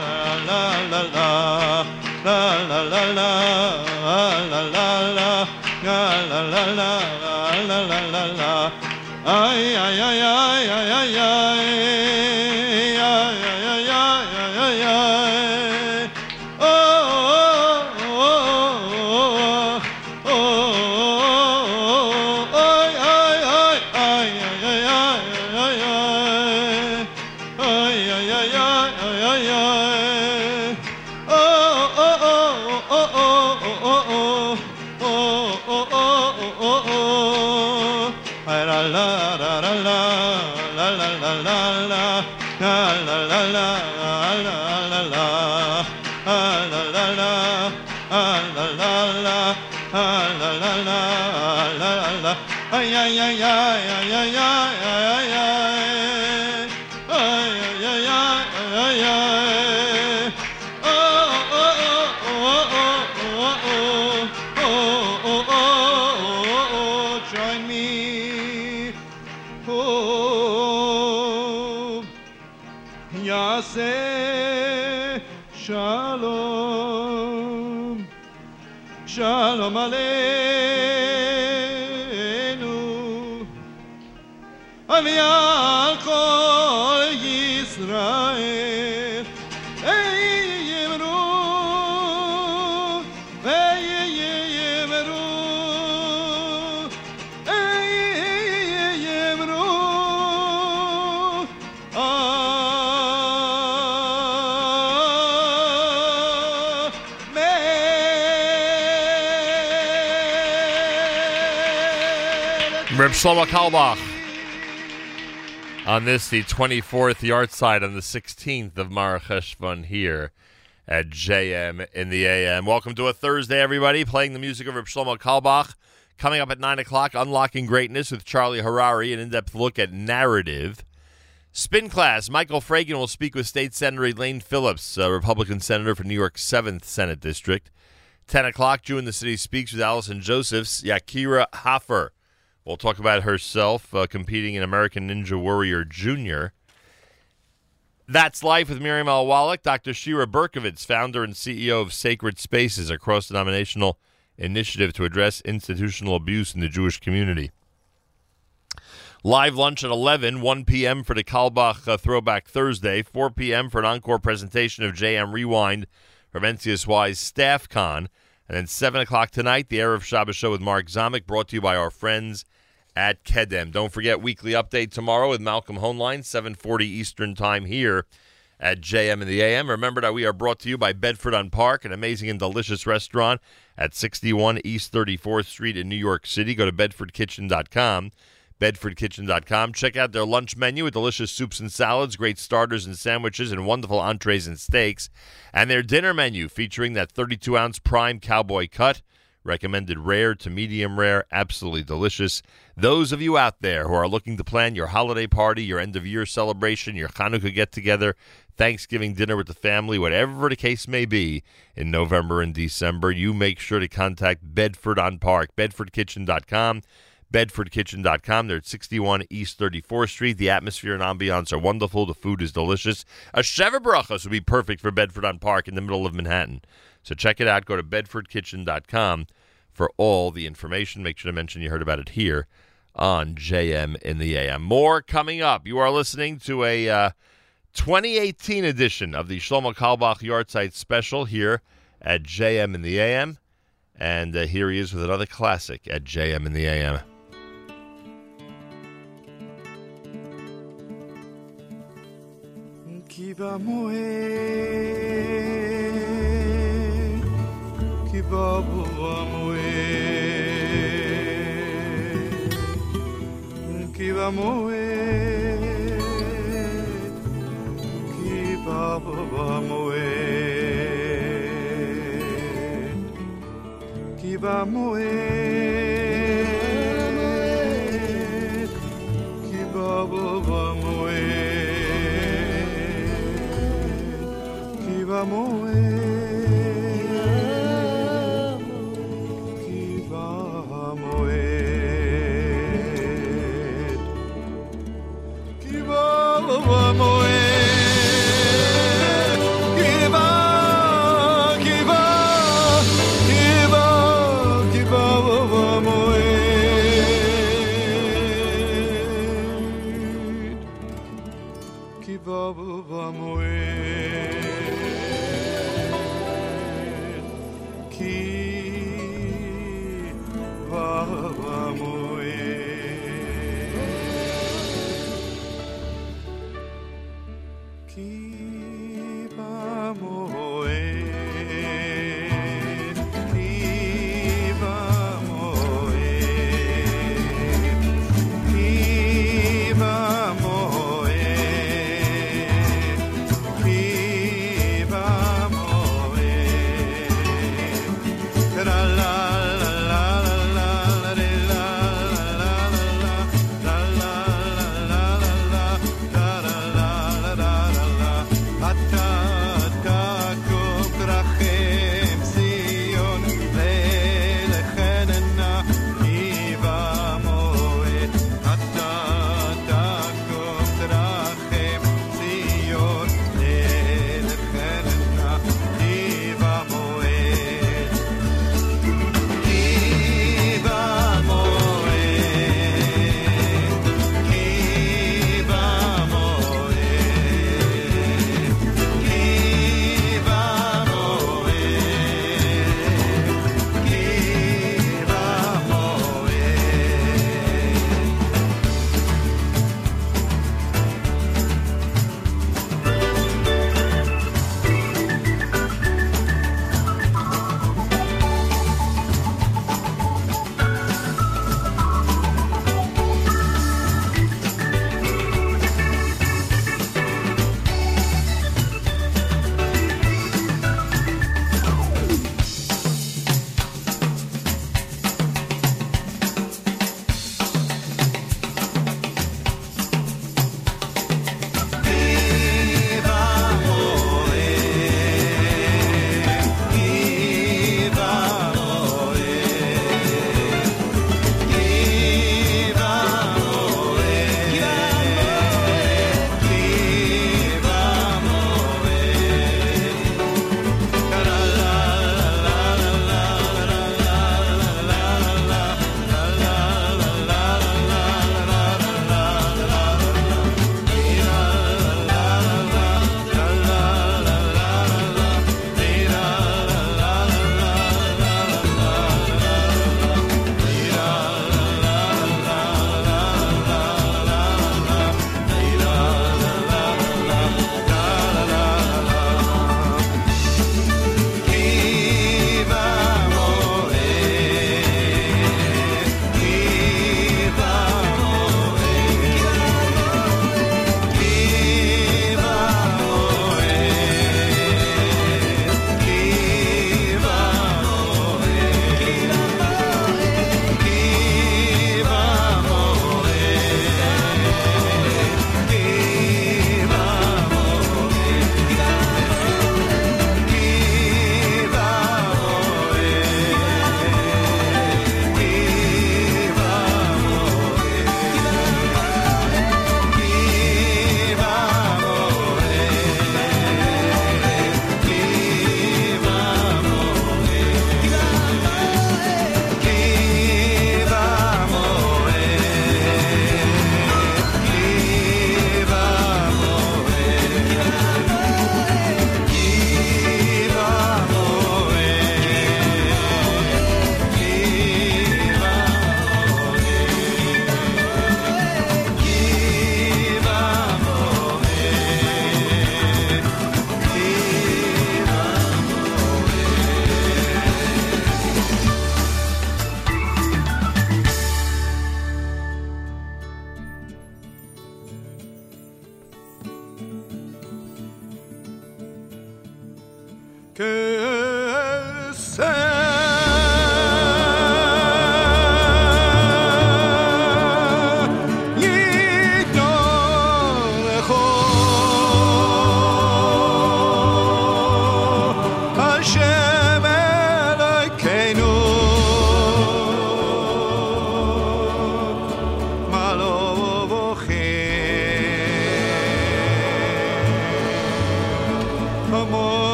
S2: Reb Shlomo Carlebach. On this, the 24th yahrtzeit on the 16th of Marach Heshvan here at JM in the AM. Welcome to a Thursday, everybody. Playing the music of Reb Shlomo Carlebach. Coming up at 9 o'clock, Unlocking Greatness with Charlie Harary, an in depth look at narrative. Spin class, Michael Fragin will speak with State Senator Elaine Phillips, a Republican senator for New York's 7th Senate District. 10 o'clock, Jew in the City speaks with Allison Josephs, Yakira Hoffer. We'll talk about herself uh, competing in American Ninja Warrior Junior. That's Life with Miriam L. Wallach. Dr. Shira Berkovits, founder and CEO of Sacred Spaces, a cross denominational initiative to address institutional abuse in the Jewish community. Live lunch at 11, 1 p.m. for the Carlebach uh, Throwback Thursday, 4 p.m. for an encore presentation of JM Rewind from NCSY's Staff Con. And then 7 o'clock tonight, the Erev Shabbos Show with Mark Zamek, brought to you by our friends at Kedem. Don't forget, weekly update tomorrow with Malcolm Hoenlein, 740 Eastern Time here
S3: at JM in the AM. Remember that we are brought to you by Bedford on Park, an amazing and delicious restaurant at 61 East 34th Street in New York City. Go to bedfordkitchen.com. bedfordkitchen.com. Check out their lunch menu with delicious soups and salads, great starters and sandwiches, and wonderful entrees and steaks. And their dinner menu featuring that 32 ounce prime cowboy cut, recommended rare to medium rare, absolutely delicious. Those of you out there who are looking to plan your holiday party, your end of year celebration, your Hanukkah get together, Thanksgiving dinner with the family, whatever the case may be, in November and December, you make sure to contact Bedford on Park, bedfordkitchen.com bedfordkitchen.com. They're at 61 East 34th Street. The atmosphere and ambiance are wonderful. The food is delicious. A Sheva Brachos would be perfect for Bedford on Park in the middle of Manhattan. So check it out. Go to bedfordkitchen.com for all the information. Make sure to mention you heard about it here on JM in the AM. More coming up. You are listening to a uh, 2018 edition of the Shlomo Carlebach Yahrtzeit Special here at JM in the AM. And uh, here he is with another classic at JM in the AM amor babam o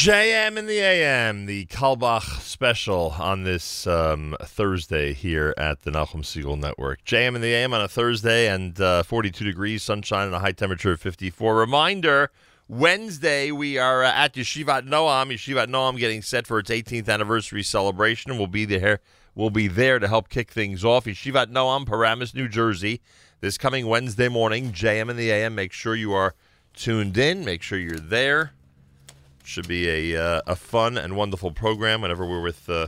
S2: JM in the AM, the Carlebach special on this um, Thursday here at the Nachum Segal Network. JM in the AM on a Thursday and uh, 42 degrees, sunshine, and a high temperature of 54. Reminder Wednesday, we are uh, at Yeshivat Noam. Yeshivat Noam getting set for its 18th anniversary celebration. We'll be there. We'll be there to help kick things off. Yeshivat Noam, Paramus, New Jersey, this coming Wednesday morning. JM in the AM. Make sure you are tuned in. Make sure you're there. Should be a uh, a fun and wonderful program. Whenever we're with uh,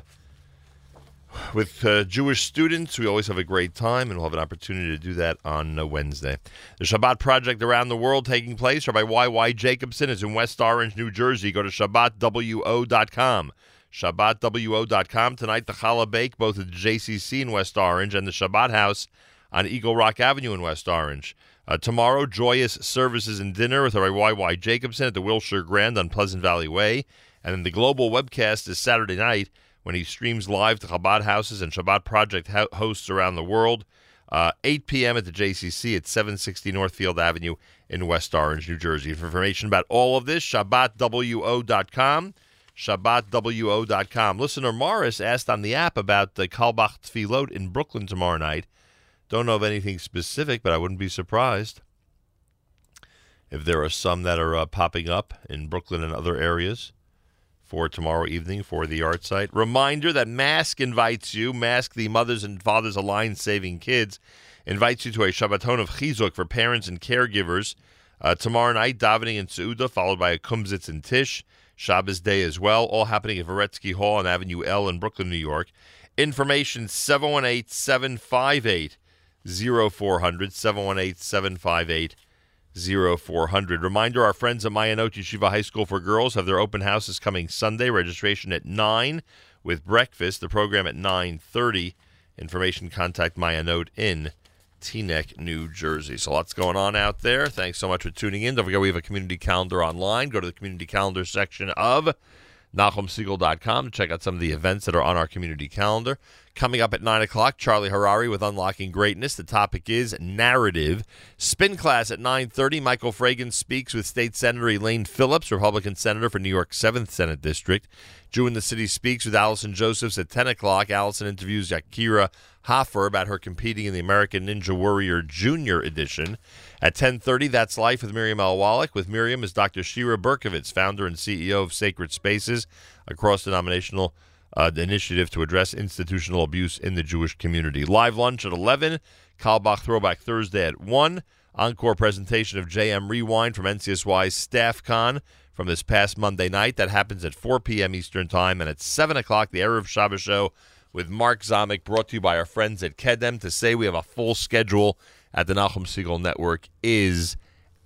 S2: with uh, Jewish students, we always have a great time, and we'll have an opportunity to do that on uh, Wednesday. The Shabbat Project around the world taking place. Rabbi Y.Y. Jacobson is in West Orange, New Jersey. Go to ShabbatWO.com. ShabbatWO.com. Tonight, the Challah Bake, both at the JCC in West Orange and the Shabbat House on Eagle Rock Avenue in West Orange. Uh, tomorrow, joyous services and dinner with Rabbi Y.Y. Jacobson at the Wilshire Grand on Pleasant Valley Way. And then the global webcast is Saturday night when he streams live to Chabad houses and Shabbat Project ho- hosts around the world. Uh, 8 p.m. at the JCC at 760 Northfield Avenue in West Orange, New Jersey. For information about all of this, ShabbatWO.com. ShabbatWO.com. Listener Morris asked on the app about the Carlebach Tfilot in Brooklyn tomorrow night. Don't know of anything specific, but I wouldn't be surprised if there are some that are uh, popping up in Brooklyn and other areas for tomorrow evening for the yahrtzeit. Reminder that Mask invites you, Mask, the Mothers and Fathers Alliance Saving Kids, invites you to a Shabbaton of Chizuk for parents and caregivers. Uh, tomorrow night, davening in Seuda, followed by a Kumzitz and Tish. Shabbos day as well, all happening at Varetsky Hall on Avenue L in Brooklyn, New York. Information 718 758 0400. 718 758 0400. Reminder our friends at Mayanot Yeshiva High School for Girls have their open houses coming Sunday. Registration at 9 with breakfast. The program at 9.30. Information contact Mayanot in Teaneck, New Jersey. So lots going on out there. Thanks so much for tuning in. Don't forget we have a community calendar online. Go to the community calendar section of NachumSegal.com to check out some of the events that are on our community calendar. Coming up at 9 o'clock, Charlie Harary with Unlocking Greatness. The topic is narrative. Spin class at 9.30. Michael Fragin speaks with State Senator Elaine Phillips, Republican Senator for New York 7th Senate District. Jew in the City speaks with Allison Josephs at 10 o'clock. Allison interviews Yakira Hoffer about her competing in the American Ninja Warrior Junior Edition. At 10.30, That's Life with Miriam L. Wallach. With Miriam is Dr. Shira Berkovits, founder and CEO of Sacred Spaces, a cross-denominational uh, initiative to address institutional abuse in the Jewish community. Live lunch at 11, Carlebach Throwback Thursday at 1, encore presentation of JM Rewind from NCSY's Staff Con from this past Monday night. That happens at 4 p.m. Eastern Time. And at 7 o'clock, the Erev Shabbos Show with Mark Zamek, brought to you by our friends at Kedem. To say we have a full schedule at the Nachum Segal Network is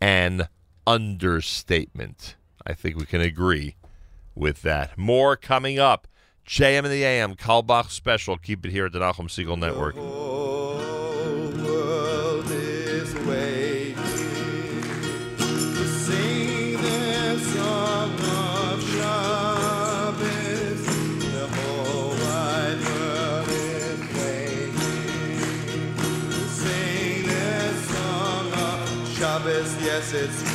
S2: an understatement. I think we can agree with that. More coming up. JM in the AM, Carlebach special. Keep it here at the Nachum Segal Network.
S3: Of Yes, it's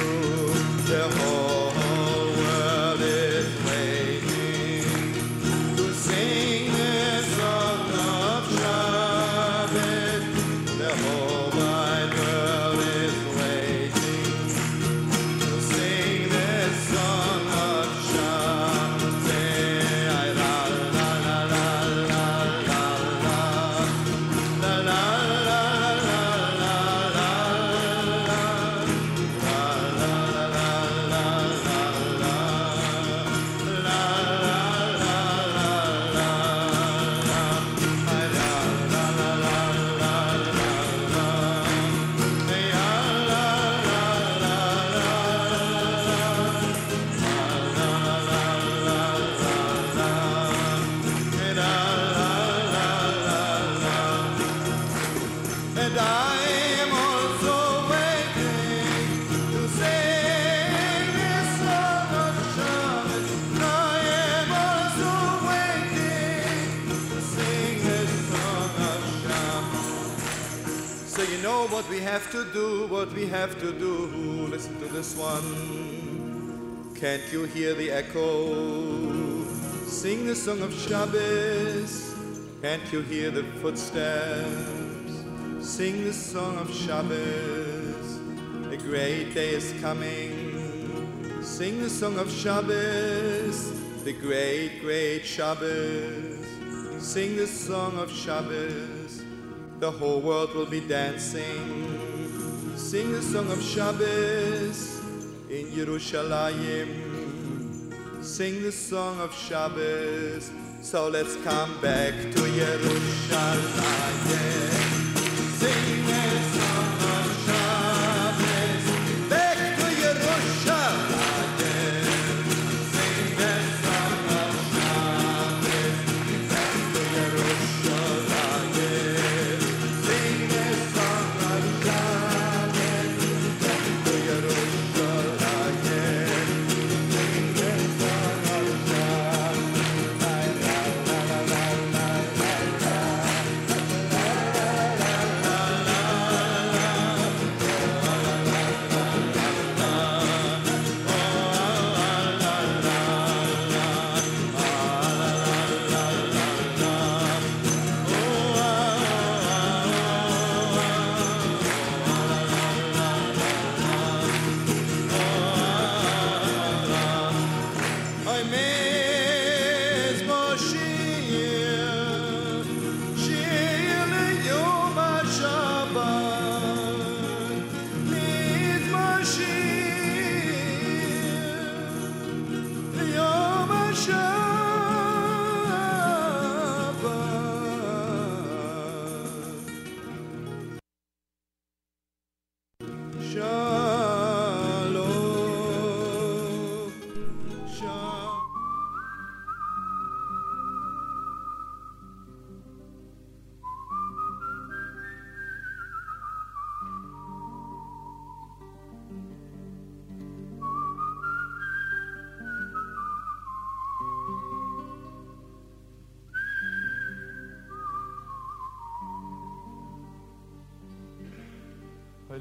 S3: have to do, what we have to do. Listen to this one. Can't you hear the echo? Sing the song of Shabbos. Can't you hear the footsteps? Sing the song of Shabbos. A great day is coming. Sing the song of Shabbos. The great, great Shabbos. Sing the song of Shabbos. The whole world will be dancing. Sing the song of Shabbos in Yerushalayim. Sing the song of Shabbos. So let's come back to Yerushalayim. Sing the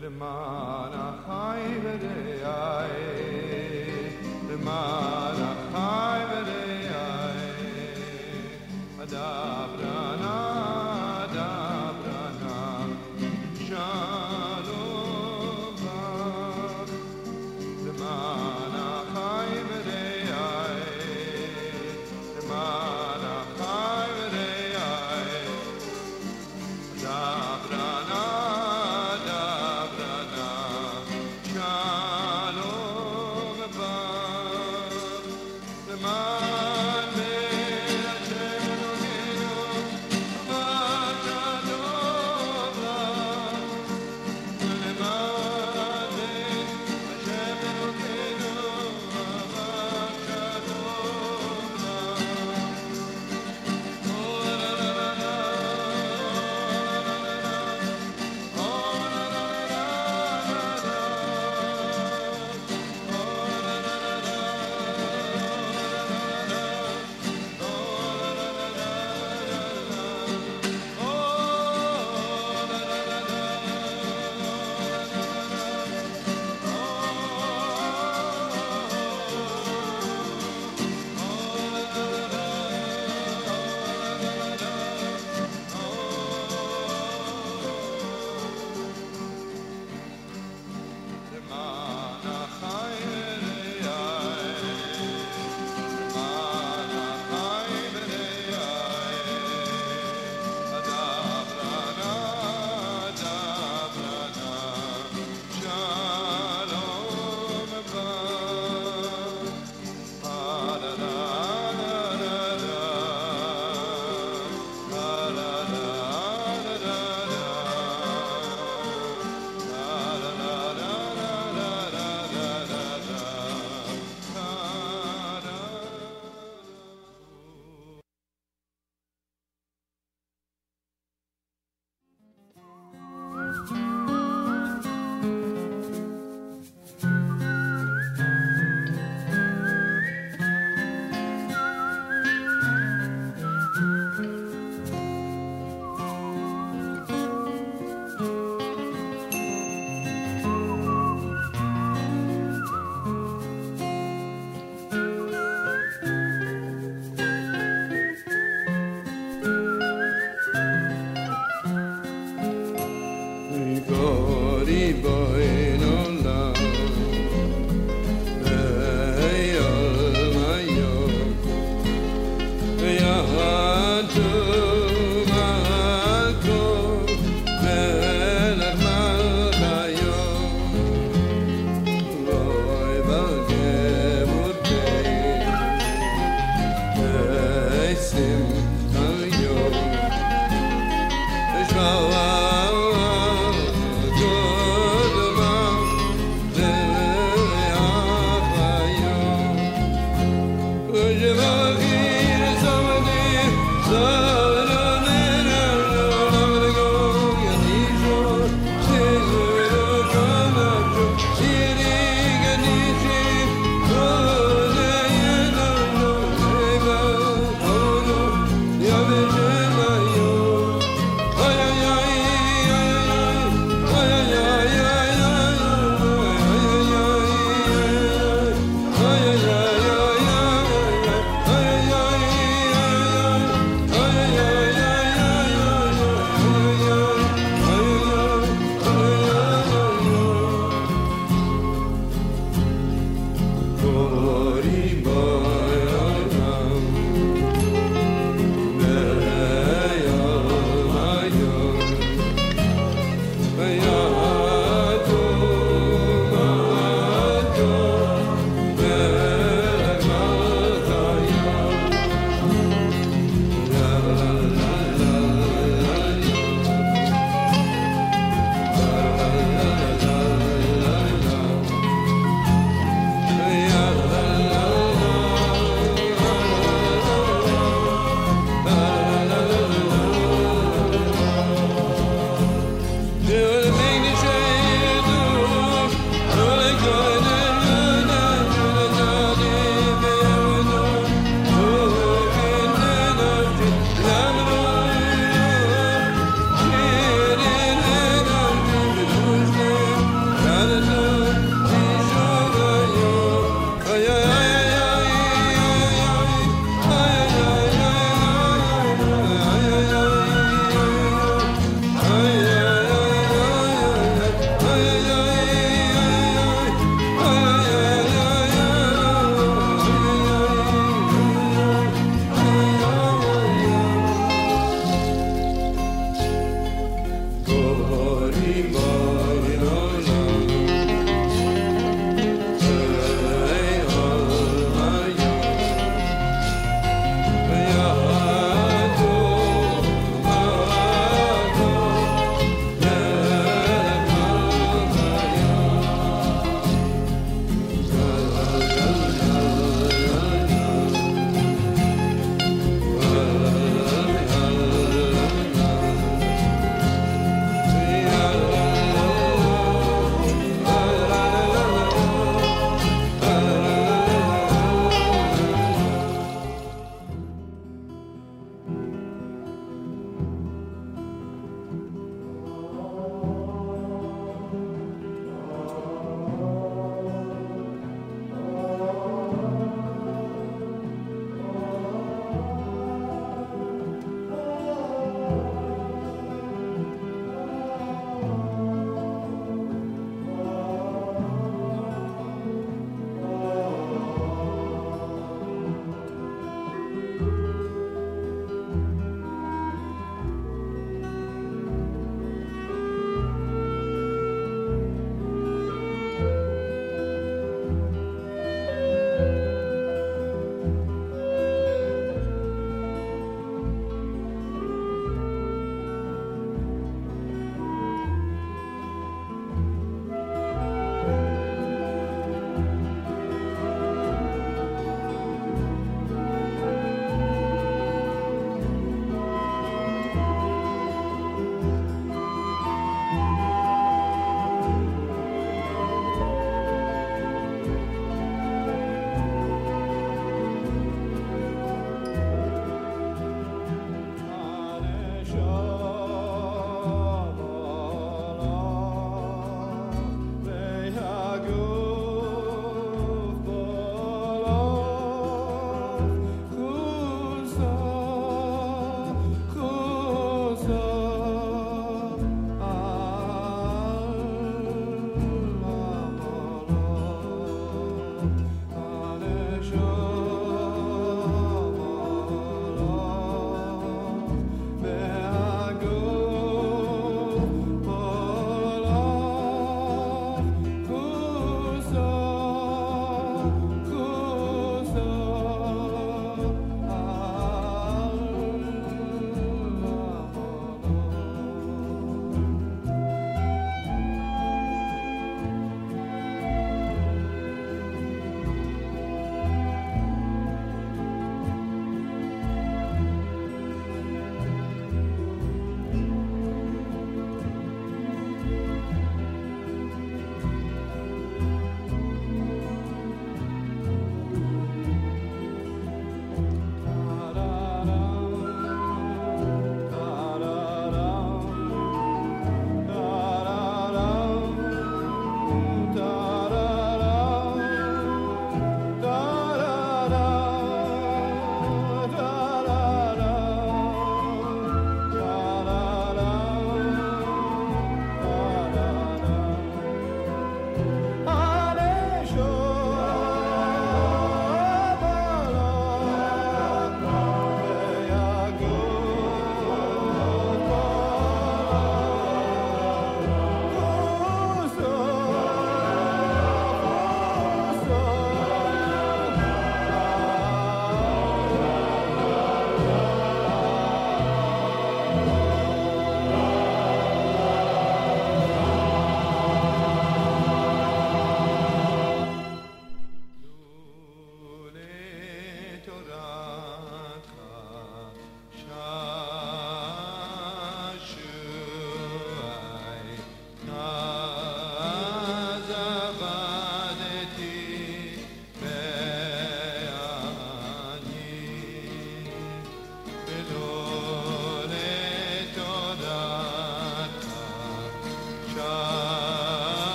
S3: Silmana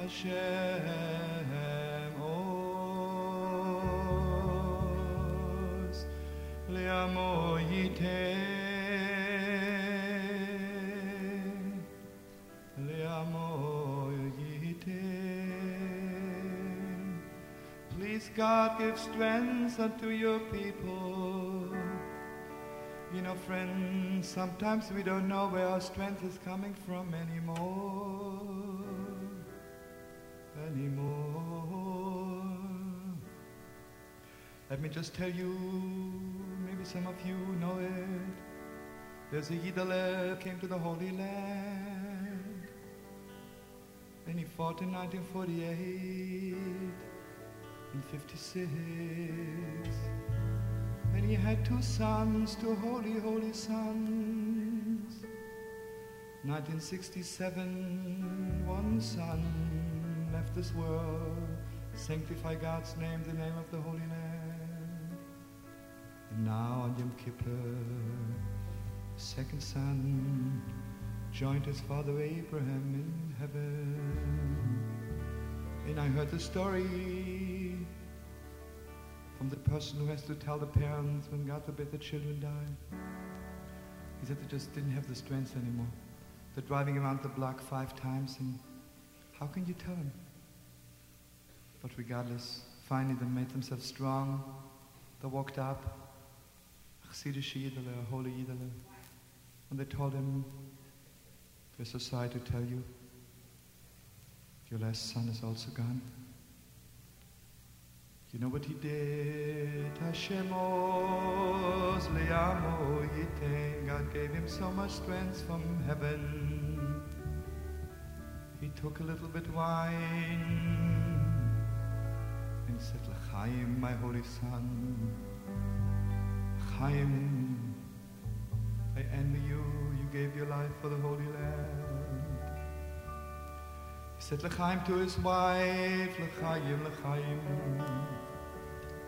S3: Hashem Le'amo Le'amo Please God give strength unto your people you know, friends, sometimes we don't know where our strength is coming from. Anymore. Me just tell you, maybe some of you know it. There's a Yidale came to the Holy Land. And he fought in 1948, in 56. And he had two sons, two holy, holy sons. 1967, one son left this world, sanctify God's name, the name of the Holy Land. Now on Yom Kippur, second son joined his father Abraham in heaven. And I heard the story from the person who has to tell the parents when God forbid the children die. He said they just didn't have the strength anymore. They're driving around the block five times, and how can you tell them? But regardless, finally they made themselves strong. They walked up, Chassidish Yidele, a holy Yidele, and they told him, a side to tell you, your last son is also gone. You know what he did? Hashem Oz Le'amo Yitain. God gave him so much strength from heaven. He took a little bit wine and said, L'chaim, my holy son. Chaim, I envy you. You gave your life for the Holy Land. He said L'chaim to his wife, L'chaim, L'chaim.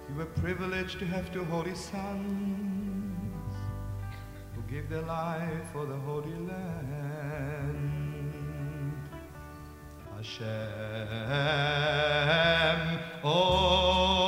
S3: You were privileged to have two holy sons who gave their life for the Holy Land. Hashem Oz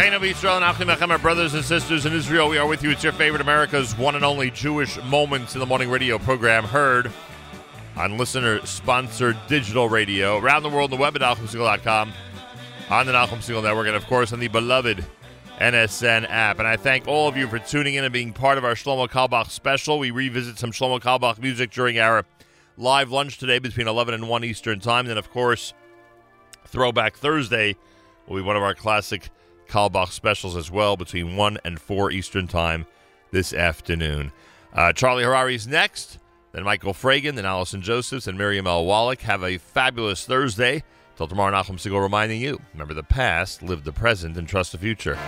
S2: Yisrael and brothers and sisters in Israel, we are with you. It's your favorite America's one and only Jewish Moments in the Morning radio program, heard on listener-sponsored digital radio around the world the web at NachumSegal.com, on the Nachum Segal Network, and of course on the beloved NSN app. And I thank all of you for tuning in and being part of our Shlomo Carlebach special. We revisit some Shlomo Carlebach music during our live lunch today between 11 and 1 Eastern Time. Then, of course, Throwback Thursday will be one of our classic Carlebach specials as well between 1 and 4 Eastern Time this afternoon. Uh, Charlie Harary's next, then Michael Fragin, then Allison Josephs, and Miriam L. Wallach. Have a fabulous Thursday. Till tomorrow, Nachum Segal reminding you remember the past, live the present, and trust the future.